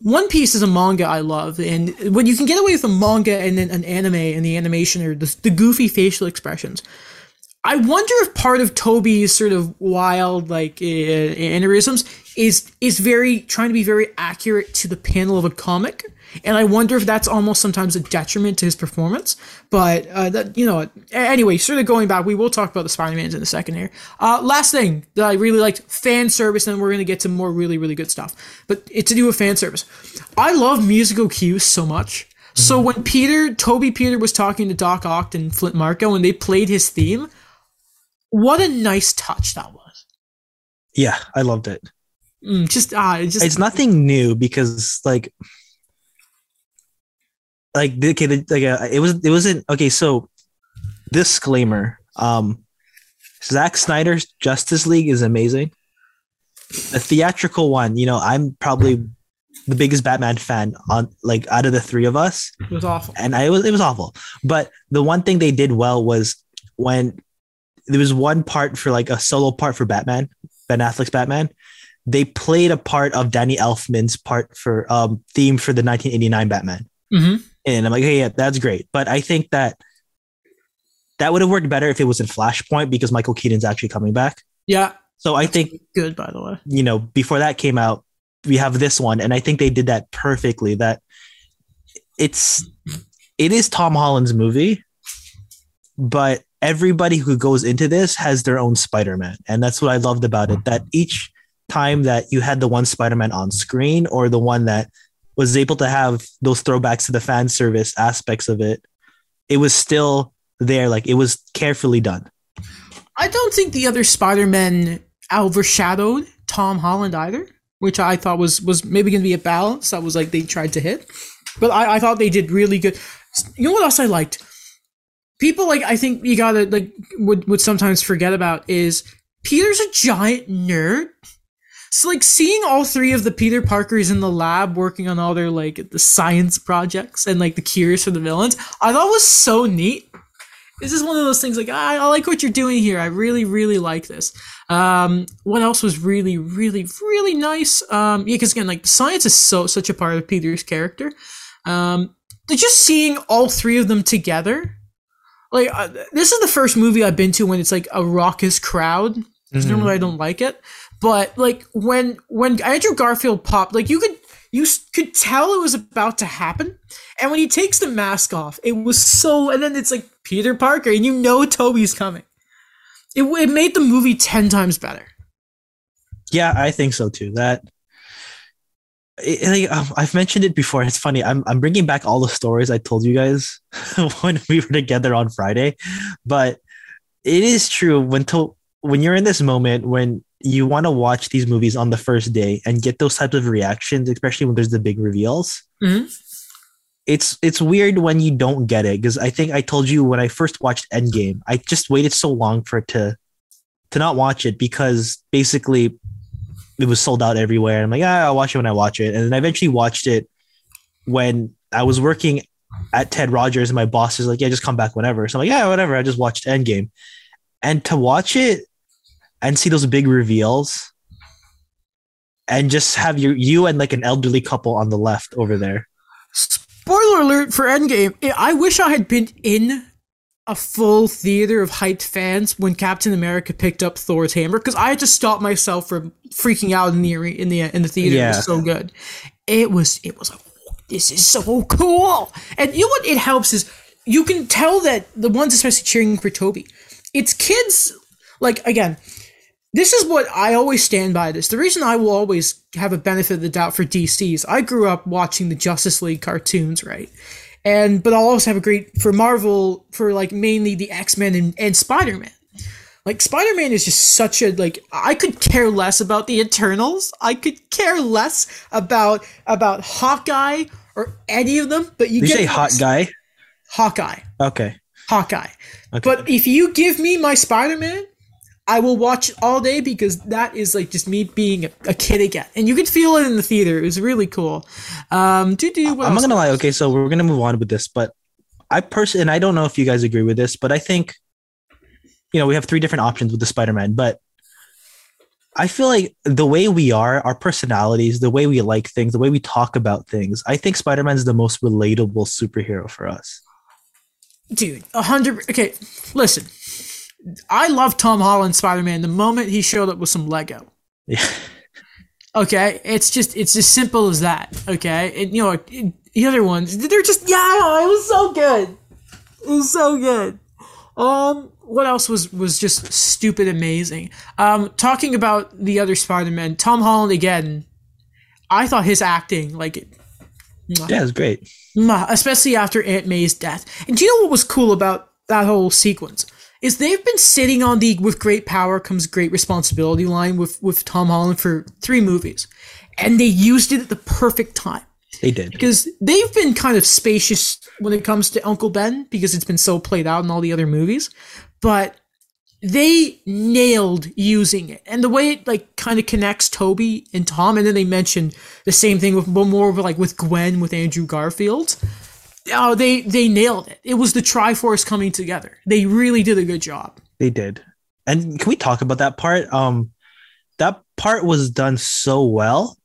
One Piece is a manga I love, and when you can get away with a manga and then an anime and the animation or the, the goofy facial expressions, I wonder if part of Tobey's sort of wild like uh, aneurysms is is very trying to be very accurate to the panel of a comic, and I wonder if that's almost sometimes a detriment to his performance. But uh, that you know, anyway, sort of going back, we will talk about the Spider Mans in a second here. Uh, last thing that I really liked, fan service, and we're gonna get to more really really good stuff. But it's to do with fan service. I love musical cues so much. So when Peter, Tobey Peter was talking to Doc Ock and Flint Marko, and they played his theme, what a nice touch that was. Yeah, I loved it. Mm, just ah, it just It's nothing new because like like okay, the, like uh, it was it wasn't okay. So disclaimer: um, Zack Snyder's Justice League is amazing. The theatrical one, you know, I'm probably the biggest Batman fan on like out of the three of us. it was awful. and I was it was awful. But the one thing they did well was when there was one part for like a solo part for Batman, Ben Affleck's Batman. They played a part of Danny Elfman's part for um theme for the 1989 Batman, hmm and I'm like, hey, yeah, that's great. But I think that that would have worked better if it was in Flashpoint because Michael Keaton's actually coming back. Yeah, So I think good by the way. you know, before that came out, we have this one, and I think they did that perfectly. That it's it is Tom Holland's movie, but everybody who goes into this has their own Spider-Man, and that's what I loved about it. That each time that you had the one Spider-Man on screen or the one that was able to have those throwbacks to the fan service aspects of it, it was still there. Like it was carefully done. I don't think the other Spider-Man overshadowed Tom Holland either, which I thought was was maybe going to be a balance that was like they tried to hit. But I, I thought they did really good. You know what else I liked? People like I think you gotta like would would sometimes forget about is Peter's a giant nerd. So like seeing all three of the Peter Parkers in the lab working on all their like the science projects and like the cures for the villains, I thought was so neat. This is one of those things like I, I like what you're doing here. I really, really like this. Um, what else was really, really, really nice? Um, yeah, because again, like science is so such a part of Peter's character. Um, just seeing all three of them together, like uh, this is the first movie I've been to when it's like a raucous crowd. 'cause normally I don't like it, but like when when Andrew Garfield popped, like you could you could tell it was about to happen. And when he takes the mask off, it was so. And then it's like Peter Parker, and you know Tobey's coming. It, it made the movie 10 times better. Yeah, I think so too. That it, like, um, I've mentioned it before. It's funny. I'm I'm bringing back all the stories I told you guys when we were together on Friday, but it is true when to when you're in this moment when you want to watch these movies on the first day and get those types of reactions, especially when there's the big reveals. Mhm. It's it's weird when you don't get it because I think I told you when I first watched Endgame, I just waited so long for it to to not watch it because basically it was sold out everywhere. And I'm like, ah, I'll watch it when I watch it. And then I eventually watched it when I was working at Ted Rogers, and my boss is like, yeah, just come back whenever. So I'm like, yeah, whatever. I just watched Endgame. And to watch it and see those big reveals and just have you you and like an elderly couple on the left over there. Spoiler alert for Endgame. I wish I had been in a full theater of hyped fans when Captain America picked up Thor's hammer because I had to stop myself from freaking out in the in the in the theater. It was so good. It was it was like this is so cool. And you know what? It helps is you can tell that the ones especially cheering for Tobey, it's kids. Like again, this is what I always stand by this. The reason I will always have a benefit of the doubt for DCs, I grew up watching the Justice League cartoons, right? And but I'll also have a great for Marvel for like mainly the X-Men and, and Spider-Man. Like Spider-Man is just such a like I could care less about the Eternals. I could care less about about Hawkeye or any of them, but you Did you get say hot guy? Hawkeye. Okay. Hawkeye. Okay. But if you give me my Spider Man, I will watch it all day because that is like just me being a, a kid again. And you could feel it in the theater. It was really cool. Um, do I'm not gonna lie. Okay, so we're gonna move on with this, but I personally, and I don't know if you guys agree with this, but I think, you know, we have three different options with the Spider-Man, but I feel like the way we are, our personalities, the way we like things, the way we talk about things, I think Spider-Man is the most relatable superhero for us. Dude, a hundred. Okay, listen. I love Tom Holland Spider Man the moment he showed up with some Lego. Yeah. Okay, it's just it's as simple as that. Okay, and you know it, the other ones they're just yeah, it was so good. It was so good. Um, what else was was just stupid amazing? Um, talking about the other Spider Man, Tom Holland again. I thought his acting like Yeah, it's great. Mwah, especially after Aunt May's death. And do you know what was cool about that whole sequence? Is they've been sitting on the "with great power comes great responsibility" line with with Tom Holland for three movies, and they used it at the perfect time They did. because they've been kind of spacious when it comes to Uncle Ben because it's been so played out in all the other movies, but they nailed using it and the way it like kind of connects Tobey and Tom, and then they mentioned the same thing with more of like with Gwen with Andrew Garfield. Oh, they they nailed it. It was the Triforce coming together. They really did a good job. They did. And can we talk about that part? Um, that part was done so well,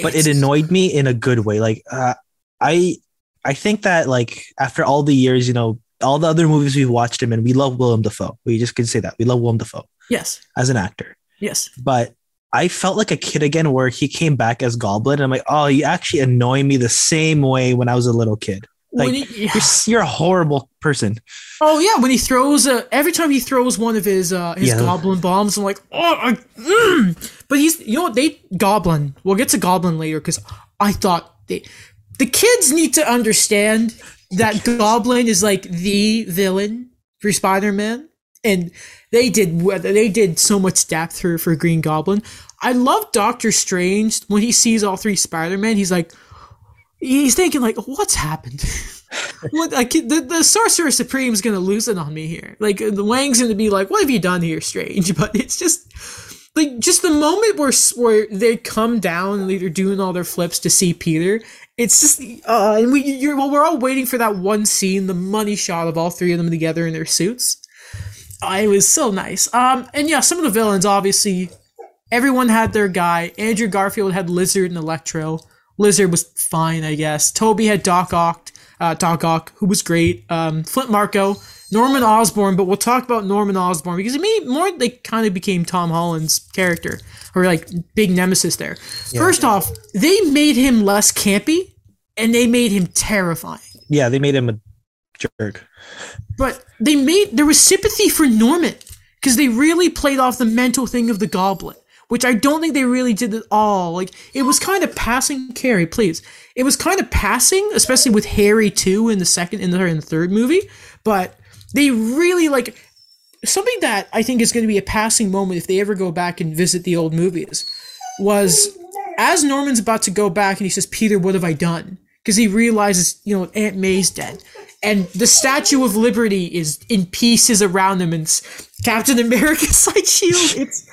but it annoyed me in a good way. Like, uh, I, I think that like after all the years, you know, all the other movies we've watched him in, we love Willem Dafoe. We just can say that we love Willem Dafoe Yes, as an actor. yes. But I felt like a kid again, where he came back as Goblin. And I'm like, oh, you actually annoy me the same way when I was a little kid. Like, When he- You're, you're a horrible person. Oh yeah, when he throws a every time he throws one of his uh his Yeah. goblin bombs, I'm like, oh, I, mm. but he's you know what they goblin. We'll get to goblin later because I thought they the kids need to understand that goblin is like the villain for Spider-Man, and they did they did so much depth for for Green Goblin. I love Doctor Strange when he sees all three Spider-Man. He's like, he's thinking like, what's happened? what like the, the sorcerer supreme is gonna lose it on me here. Like the wong's gonna be like what have you done here strange? But it's just like just the moment where where they come down and they're doing all their flips to see peter it's just uh and we you're well we're all waiting for that one scene the money shot of all three of them together in their suits. Uh, it was so nice. Um and yeah some of the villains obviously everyone had their guy. Andrew garfield had lizard and electro lizard was fine i guess tobey had doc ock uh, Doc Ock, who was great. Um, Flint Marko, Norman Osborn, but we'll talk about Norman Osborn because he made more like kind of became Tom Holland's character or like big nemesis there. First off, they made him less campy and they made him terrifying. Yeah, they made him a jerk. But they made there was sympathy for Norman because they really played off the mental thing of the goblin, which I don't think they really did at all. Like it was kind of passing. Carrie, please. It was kind of passing, especially with Harry too in the second, in the, in the third movie. But they really like something that I think is going to be a passing moment if they ever go back and visit the old movies. Was as Norman's about to go back and he says, "Peter, what have I done?" Because he realizes, you know, Aunt May's dead and the Statue of Liberty is in pieces around him, and Captain America's like shield. It's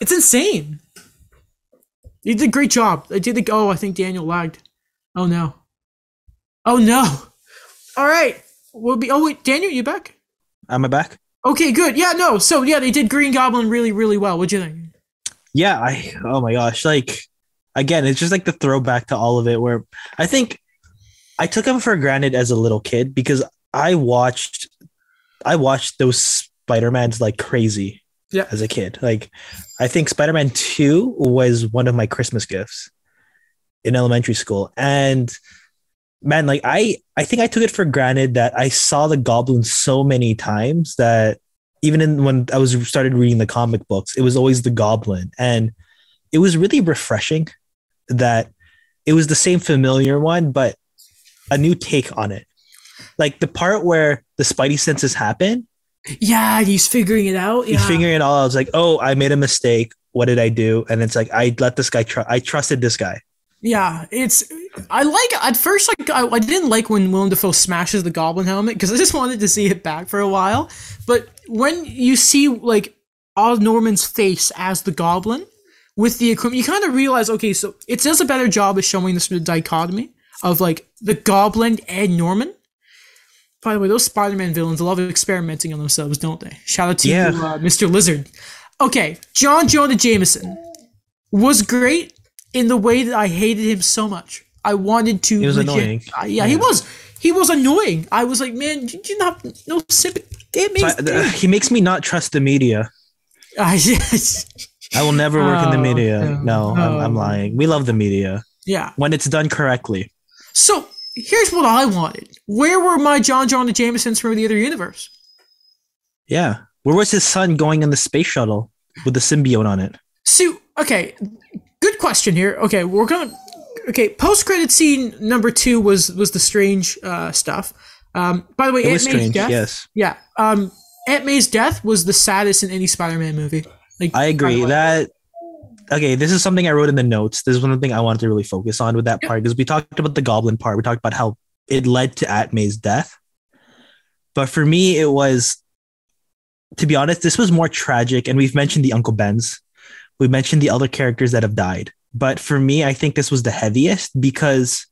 it's insane. You did a great job. I did the oh, I think Daniel lagged. Oh no. Oh no. All right. We'll be. Oh wait, Daniel, you back? Am I back? Okay, good. Yeah, no. So yeah, they did Green Goblin really, really well. What'd you think? Yeah, I oh my gosh, like again, it's just like the throwback to all of it where I think I took him for granted as a little kid because I watched I watched those Spider-Mans like crazy Yeah. as a kid. Like I think Spider-Man 2 was one of my Christmas gifts in elementary school. And man, like I I think I took it for granted that I saw the goblin so many times that even in when I was started reading the comic books, it was always the goblin. And it was really refreshing that it was the same familiar one, but a new take on it. Like the part where the Spidey senses happen, Yeah, he's figuring it out. Yeah. he's figuring it all out. I was like, oh, I made a mistake. What did I do? And it's like I let this guy try. I trusted this guy. Yeah, it's. I like at first like I, I didn't like when Willem Dafoe smashes the Goblin helmet because I just wanted to see it back for a while. But when you see like all Norman's face as the Goblin with the equipment, you kind of realize okay, so it does a better job of showing this dichotomy of like the Goblin and Norman. By the way, those Spider-Man villains love experimenting on themselves, don't they? Shout out to Yeah. you, uh, Mr. Lizard. Okay, John Jonah Jameson was great in the way that I hated him so much. I wanted to. He was annoying. Uh, yeah, he was. He was annoying. I was like, man, did you not no sympathy? May's So I- he makes me not trust the media. Ah, yes. I will never work in the Oh, media. no. No, I'm, I'm Oh. lying. We love the media yeah. when it's done correctly. So here's what I wanted. Where were my John John and Jamesons from the other universe? Yeah. Where was his son going in the space shuttle with the symbiote on it? So okay, good question here. Okay, we're gonna okay. Post credit scene number two was was the strange uh, stuff. Um, by the way, It Aunt was May's strange. death. Yes. Yeah. Um, Aunt May's death was the saddest in any Spider-Man movie. Like I agree by the way. that. Okay, this is something I wrote in the notes. This is one thing I wanted to really focus on with that part because we talked about the goblin part. We talked about how it led to Aunt May's death. But for me, it was, to be honest, this was more tragic. And we've mentioned the Uncle Bens. We mentioned the other characters that have died. But for me, I think this was the heaviest because,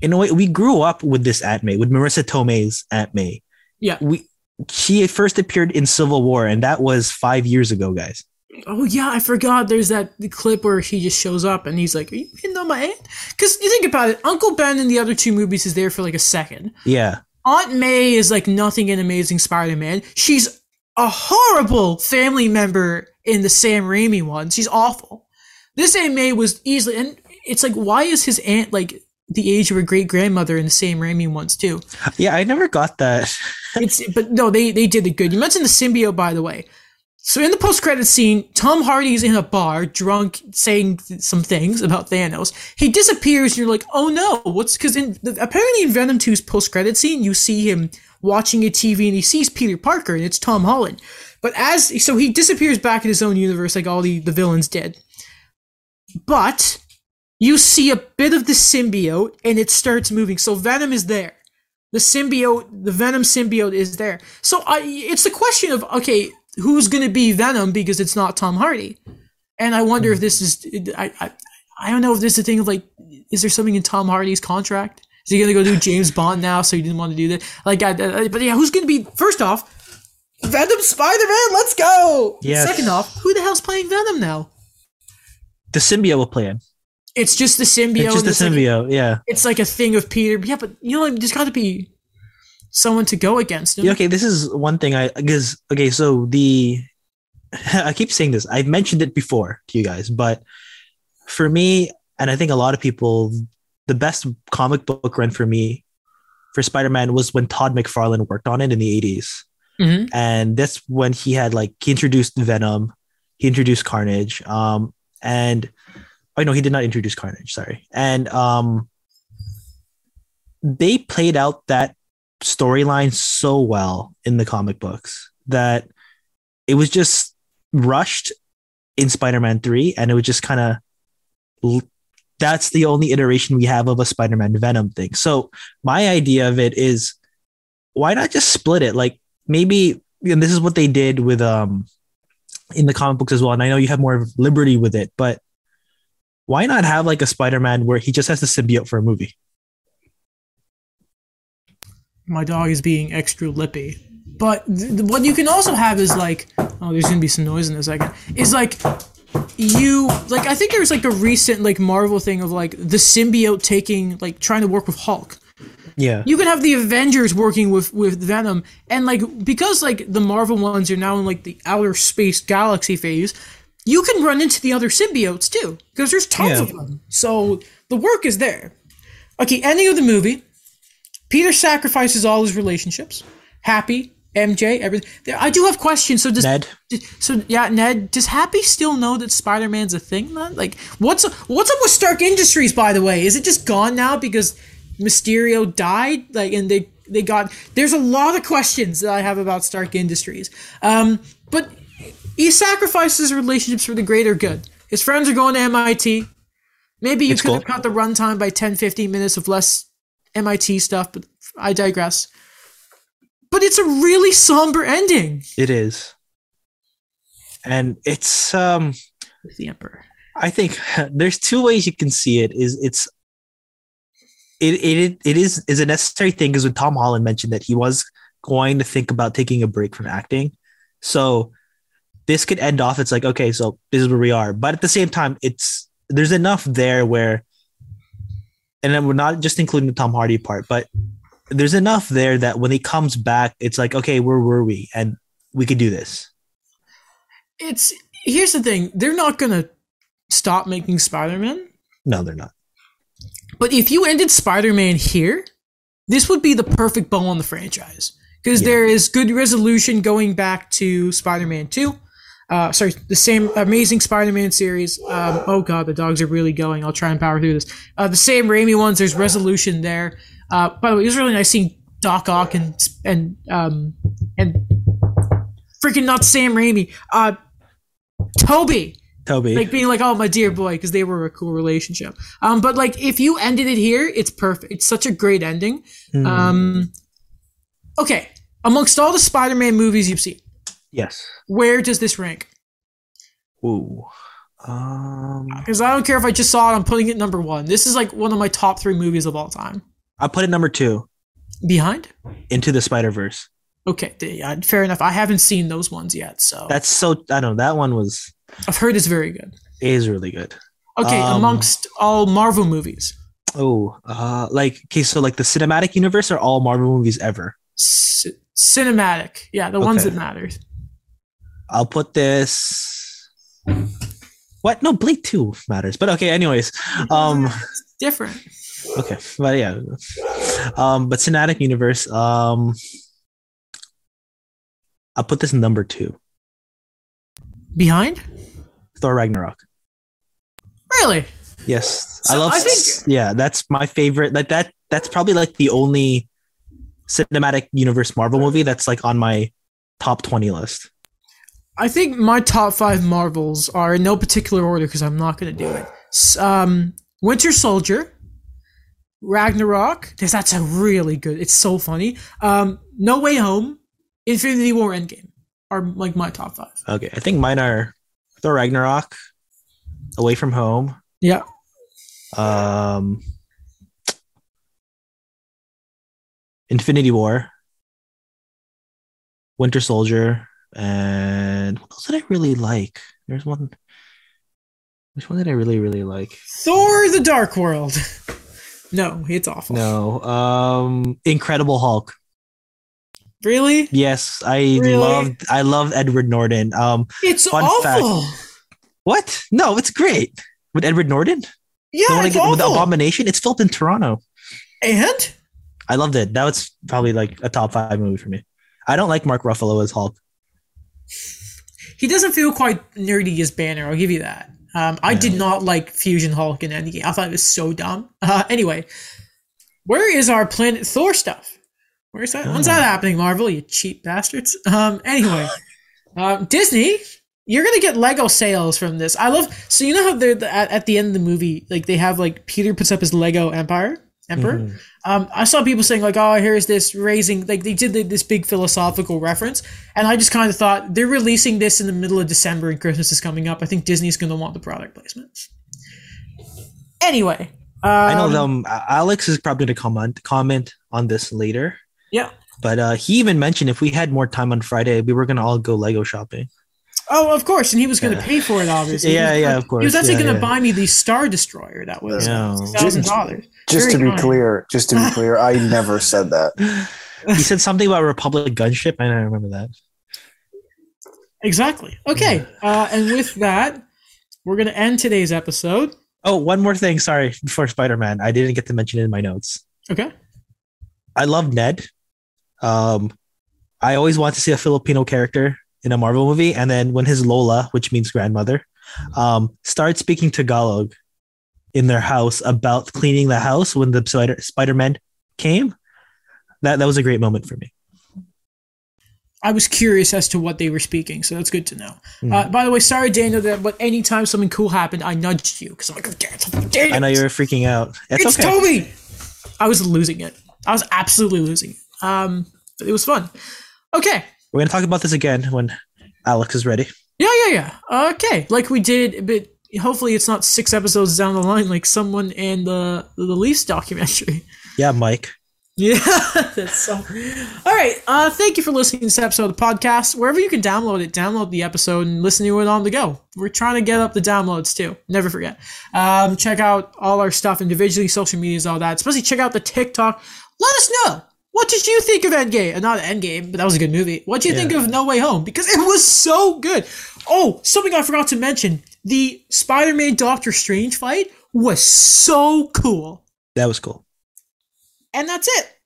in a way, we grew up with this May, with Marisa Tomei's May. Yeah. We she first appeared in Civil War, and that was five years ago, guys. Oh yeah, I forgot. There's that clip where he just shows up and he's like, "Are you hitting on my aunt?" Because you think about it, Uncle Ben in the other two movies is there for like a second. Yeah. Aunt May is like nothing in Amazing Spider-Man. She's a horrible family member in the Sam Raimi one. She's awful. This Aunt May was easily, and it's like, why is his aunt like the age of her great grandmother in the Sam Raimi ones too? Yeah, I never got that. It's but no, they they did it good. You mentioned the symbiote, by the way. So in the post credit scene, Tom Hardy's in a bar, drunk, saying some things about Thanos. He disappears, and you're like, "Oh no, what's?" Because in apparently in Venom 2's post credit scene, you see him watching a TV, and he sees Peter Parker, and it's Tom Holland. But as so he disappears back in his own universe, like all the the villains did. But you see a bit of the symbiote, and it starts moving. So Venom is there the symbiote, the Venom symbiote is there. So I, it's the question of okay, who's going to be Venom because it's not Tom Hardy, and I wonder if hmm. this is I, I I don't know if this is a thing of like, is there something in Tom Hardy's contract? Is he going to go do James Bond now? So he didn't want to do that. Like, I, I- but yeah, who's going to be first off? Venom Spider Man, let's go. Yes. Second off, who the hell's playing Venom now? The symbiote will play in. It's just the symbiote. It's just the like- symbiote. yeah. it's like a thing of Peter. Yeah, but you know, like, there's got to be someone to go against him. Okay, this is one thing I because okay, so the I keep saying this. I've mentioned it before to you guys, but for me, and I think a lot of people, the best comic book run for me for Spider-Man was when Todd McFarlane worked on it in the 80s. Mhm. and that's when he had like he introduced Venom, he introduced Carnage, um, and oh no, he did not introduce Carnage. Sorry, and um, they played out that storyline so well in the comic books that it was just rushed in Spider-Man Three, and it was just kind of that's the only iteration we have of a Spider-Man Venom thing. So my idea of it is why not just split it? Like maybe and this is what they did with um in the comic books as well. And I know you have more liberty with it, but why not have like a Spider-Man where he just has the symbiote for a movie? My dog is being extra lippy. But th- th- what you can also have is like, oh, there's gonna be some noise in a second. Is like you like I think there's like a recent like Marvel thing of like the symbiote taking like trying to work with Hulk. Yeah. You can have the Avengers working with with Venom, and like because like the Marvel ones are now in like the outer space galaxy phase, you can run into the other symbiotes too because there's tons Yeah. of them. So the work is there. Okay, ending of the movie. Peter sacrifices all his relationships. Happy, MJ, everything. I do have questions. So does Ned. so yeah, Ned, does Happy still know that Spider Man's a thing? Then, like, what's what's up with Stark Industries? By the way, is it just gone now because Mysterio died? Like, and they they got. There's a lot of questions that I have about Stark Industries. Um, but he sacrifices relationships for the greater good. His friends are going to MIT. Maybe you It's could have cut the runtime by 10, 15 minutes of less MIT stuff, but I digress. But it's a really somber ending. It is. And it's um With the Emperor. I think there's two ways you can see it. Is it's it it it is is a necessary thing because when Tom Holland mentioned that he was going to think about taking a break from acting, so this could end off. It's like okay, so this is where we are, but at the same time, it's there's enough there where, and then we're not just including the Tom Hardy part, but there's enough there that when he comes back, it's like, okay, where were we? And we could do this. It's here's the thing: they're not gonna stop making Spider-Man. No, they're not. But if you ended Spider-Man here, this would be the perfect bow on the franchise because Yeah. there is good resolution going back to Spider-Man Two. Uh, sorry, the same Amazing Spider-Man series. Um, oh god, the dogs are really going. I'll try and power through this. Uh, the Sam Raimi ones. There's resolution there. Uh, by the way, it was really nice seeing Doc Ock and and um and freaking not Sam Raimi. Uh, Tobey Tobey. like being like, "Oh, my dear boy," because they were a cool relationship. Um, but like if you ended it here, it's perfect. It's such a great ending. Mhm. Um, okay, amongst all the Spider-Man movies you've seen, yes. where does this rank? Ooh. Um, Because I don't care if I just saw it, I'm putting it number one. This is like one of my top three movies of all time. I put it number two, Behind? Into the Spider Verse. Okay, yeah, fair enough. I haven't seen those ones yet, so That's so. I don't know. That one was I've heard it's very good. is really good. Okay, Um, amongst all Marvel movies, Oh, uh, like okay, so like the cinematic universe are all Marvel movies ever. c- cinematic, yeah, the ones that matter. I'll put this. What? No, Blade Two matters. But okay, anyways. Um. Different. Okay, but yeah. Um. But cinematic universe. Um. I'll put this number two. Behind? Thor Ragnarok. Really? Yes, I love. I think- yeah, that's my favorite. Like that. That's probably like the only cinematic universe Marvel movie that's like on my top twenty list. I think my top five Marvels are in no particular order because I'm not going to do it. Um, Winter Soldier, Ragnarok. That's that's a really good. It's so funny. Um, No Way Home, Infinity War, Endgame are like my top five. Okay, I think mine are Thor Ragnarok, Away from Home, Yeah. um, Infinity War, Winter Soldier, and what else did I really like? There's one. Which one did I really really like? Thor: The Dark World. no, it's awful. No, um, Incredible Hulk. Really? Yes, I Really? loved. I loved Edward Norton. Um, It's awful. what? No, it's great with Edward Norton. The Yeah, one I it's get with awful. Abomination. It's filmed in Toronto. and I loved it. That was probably like a top five movie for me. I don't like Mark Ruffalo as Hulk. He doesn't feel quite nerdy as Banner. I'll give you that. Um, I did not like Fusion Hulk in Endgame. I thought it was so dumb. Uh, anyway, where is our Planet Thor stuff? Where's that? When's Oh. that happening, Marvel? You cheap bastards. Um, anyway, um, Disney, you're gonna get Lego sales from this. I love. So you know how they're the, at, at the end of the movie, like they have like Peter puts up his Lego Empire. Emperor. Mhm. Um, I saw people saying like, "Oh, here's this raising." Like they did this big philosophical reference, and I just kind of thought they're releasing this in the middle of December and Christmas is coming up. I think Disney's going to want the product placement. Anyway, um, I know them. Alex is probably going to comment comment on this later. Yeah. But uh, he even mentioned if we had more time on Friday, we were going to all go Lego shopping. Oh, of course, and he was going to Yeah. pay for it. Obviously, Yeah, He yeah, of course. He was actually Yeah, going to yeah. buy me the Star Destroyer. That was Yeah. thousand dollars. Just Very to be kind. clear, just to be clear, I never said that. he said something about Republic gunship. I don't remember that. Exactly. Okay, uh, and with that, we're going to end today's episode. Oh, one more thing. Sorry, before Spider Man, I didn't get to mention it in my notes. Okay. I love Ned. Um, I always want to see a Filipino character in a Marvel movie, and then when his Lola, which means grandmother, um, starts speaking Tagalog in their house about cleaning the house when the Spider Spider Man came, that that was a great moment for me. I was curious as to what they were speaking, so that's good to know. Hmm. Uh, by the way, sorry, Daniel, that but anytime something cool happened, I nudged you because I'm like, oh, Daniel. I know you were freaking out. It's, it's okay. Tobey. I was losing it. I was absolutely losing it. Um, but it was fun. Okay. We're gonna talk about this again when Alex is ready. Yeah, yeah, yeah. Okay, like we did, but hopefully it's not six episodes down the line, like someone in the the Leafs documentary. Yeah, Mike. Yeah, that's so. All right. Uh, thank you for listening to this episode of the podcast. Wherever you can download it, download the episode and listen to it on the go. We're trying to get up the downloads too. Never forget. Um, check out all our stuff individually, social medias, all that. Especially check out the TikTok. Let us know. What did you think of Endgame? Uh, Not Endgame, but that was a good movie. What did you Yeah. think of No Way Home? Because it was so good. Oh, something I forgot to mention: the Spider-Man Doctor Strange fight was so cool. That was cool. And that's it.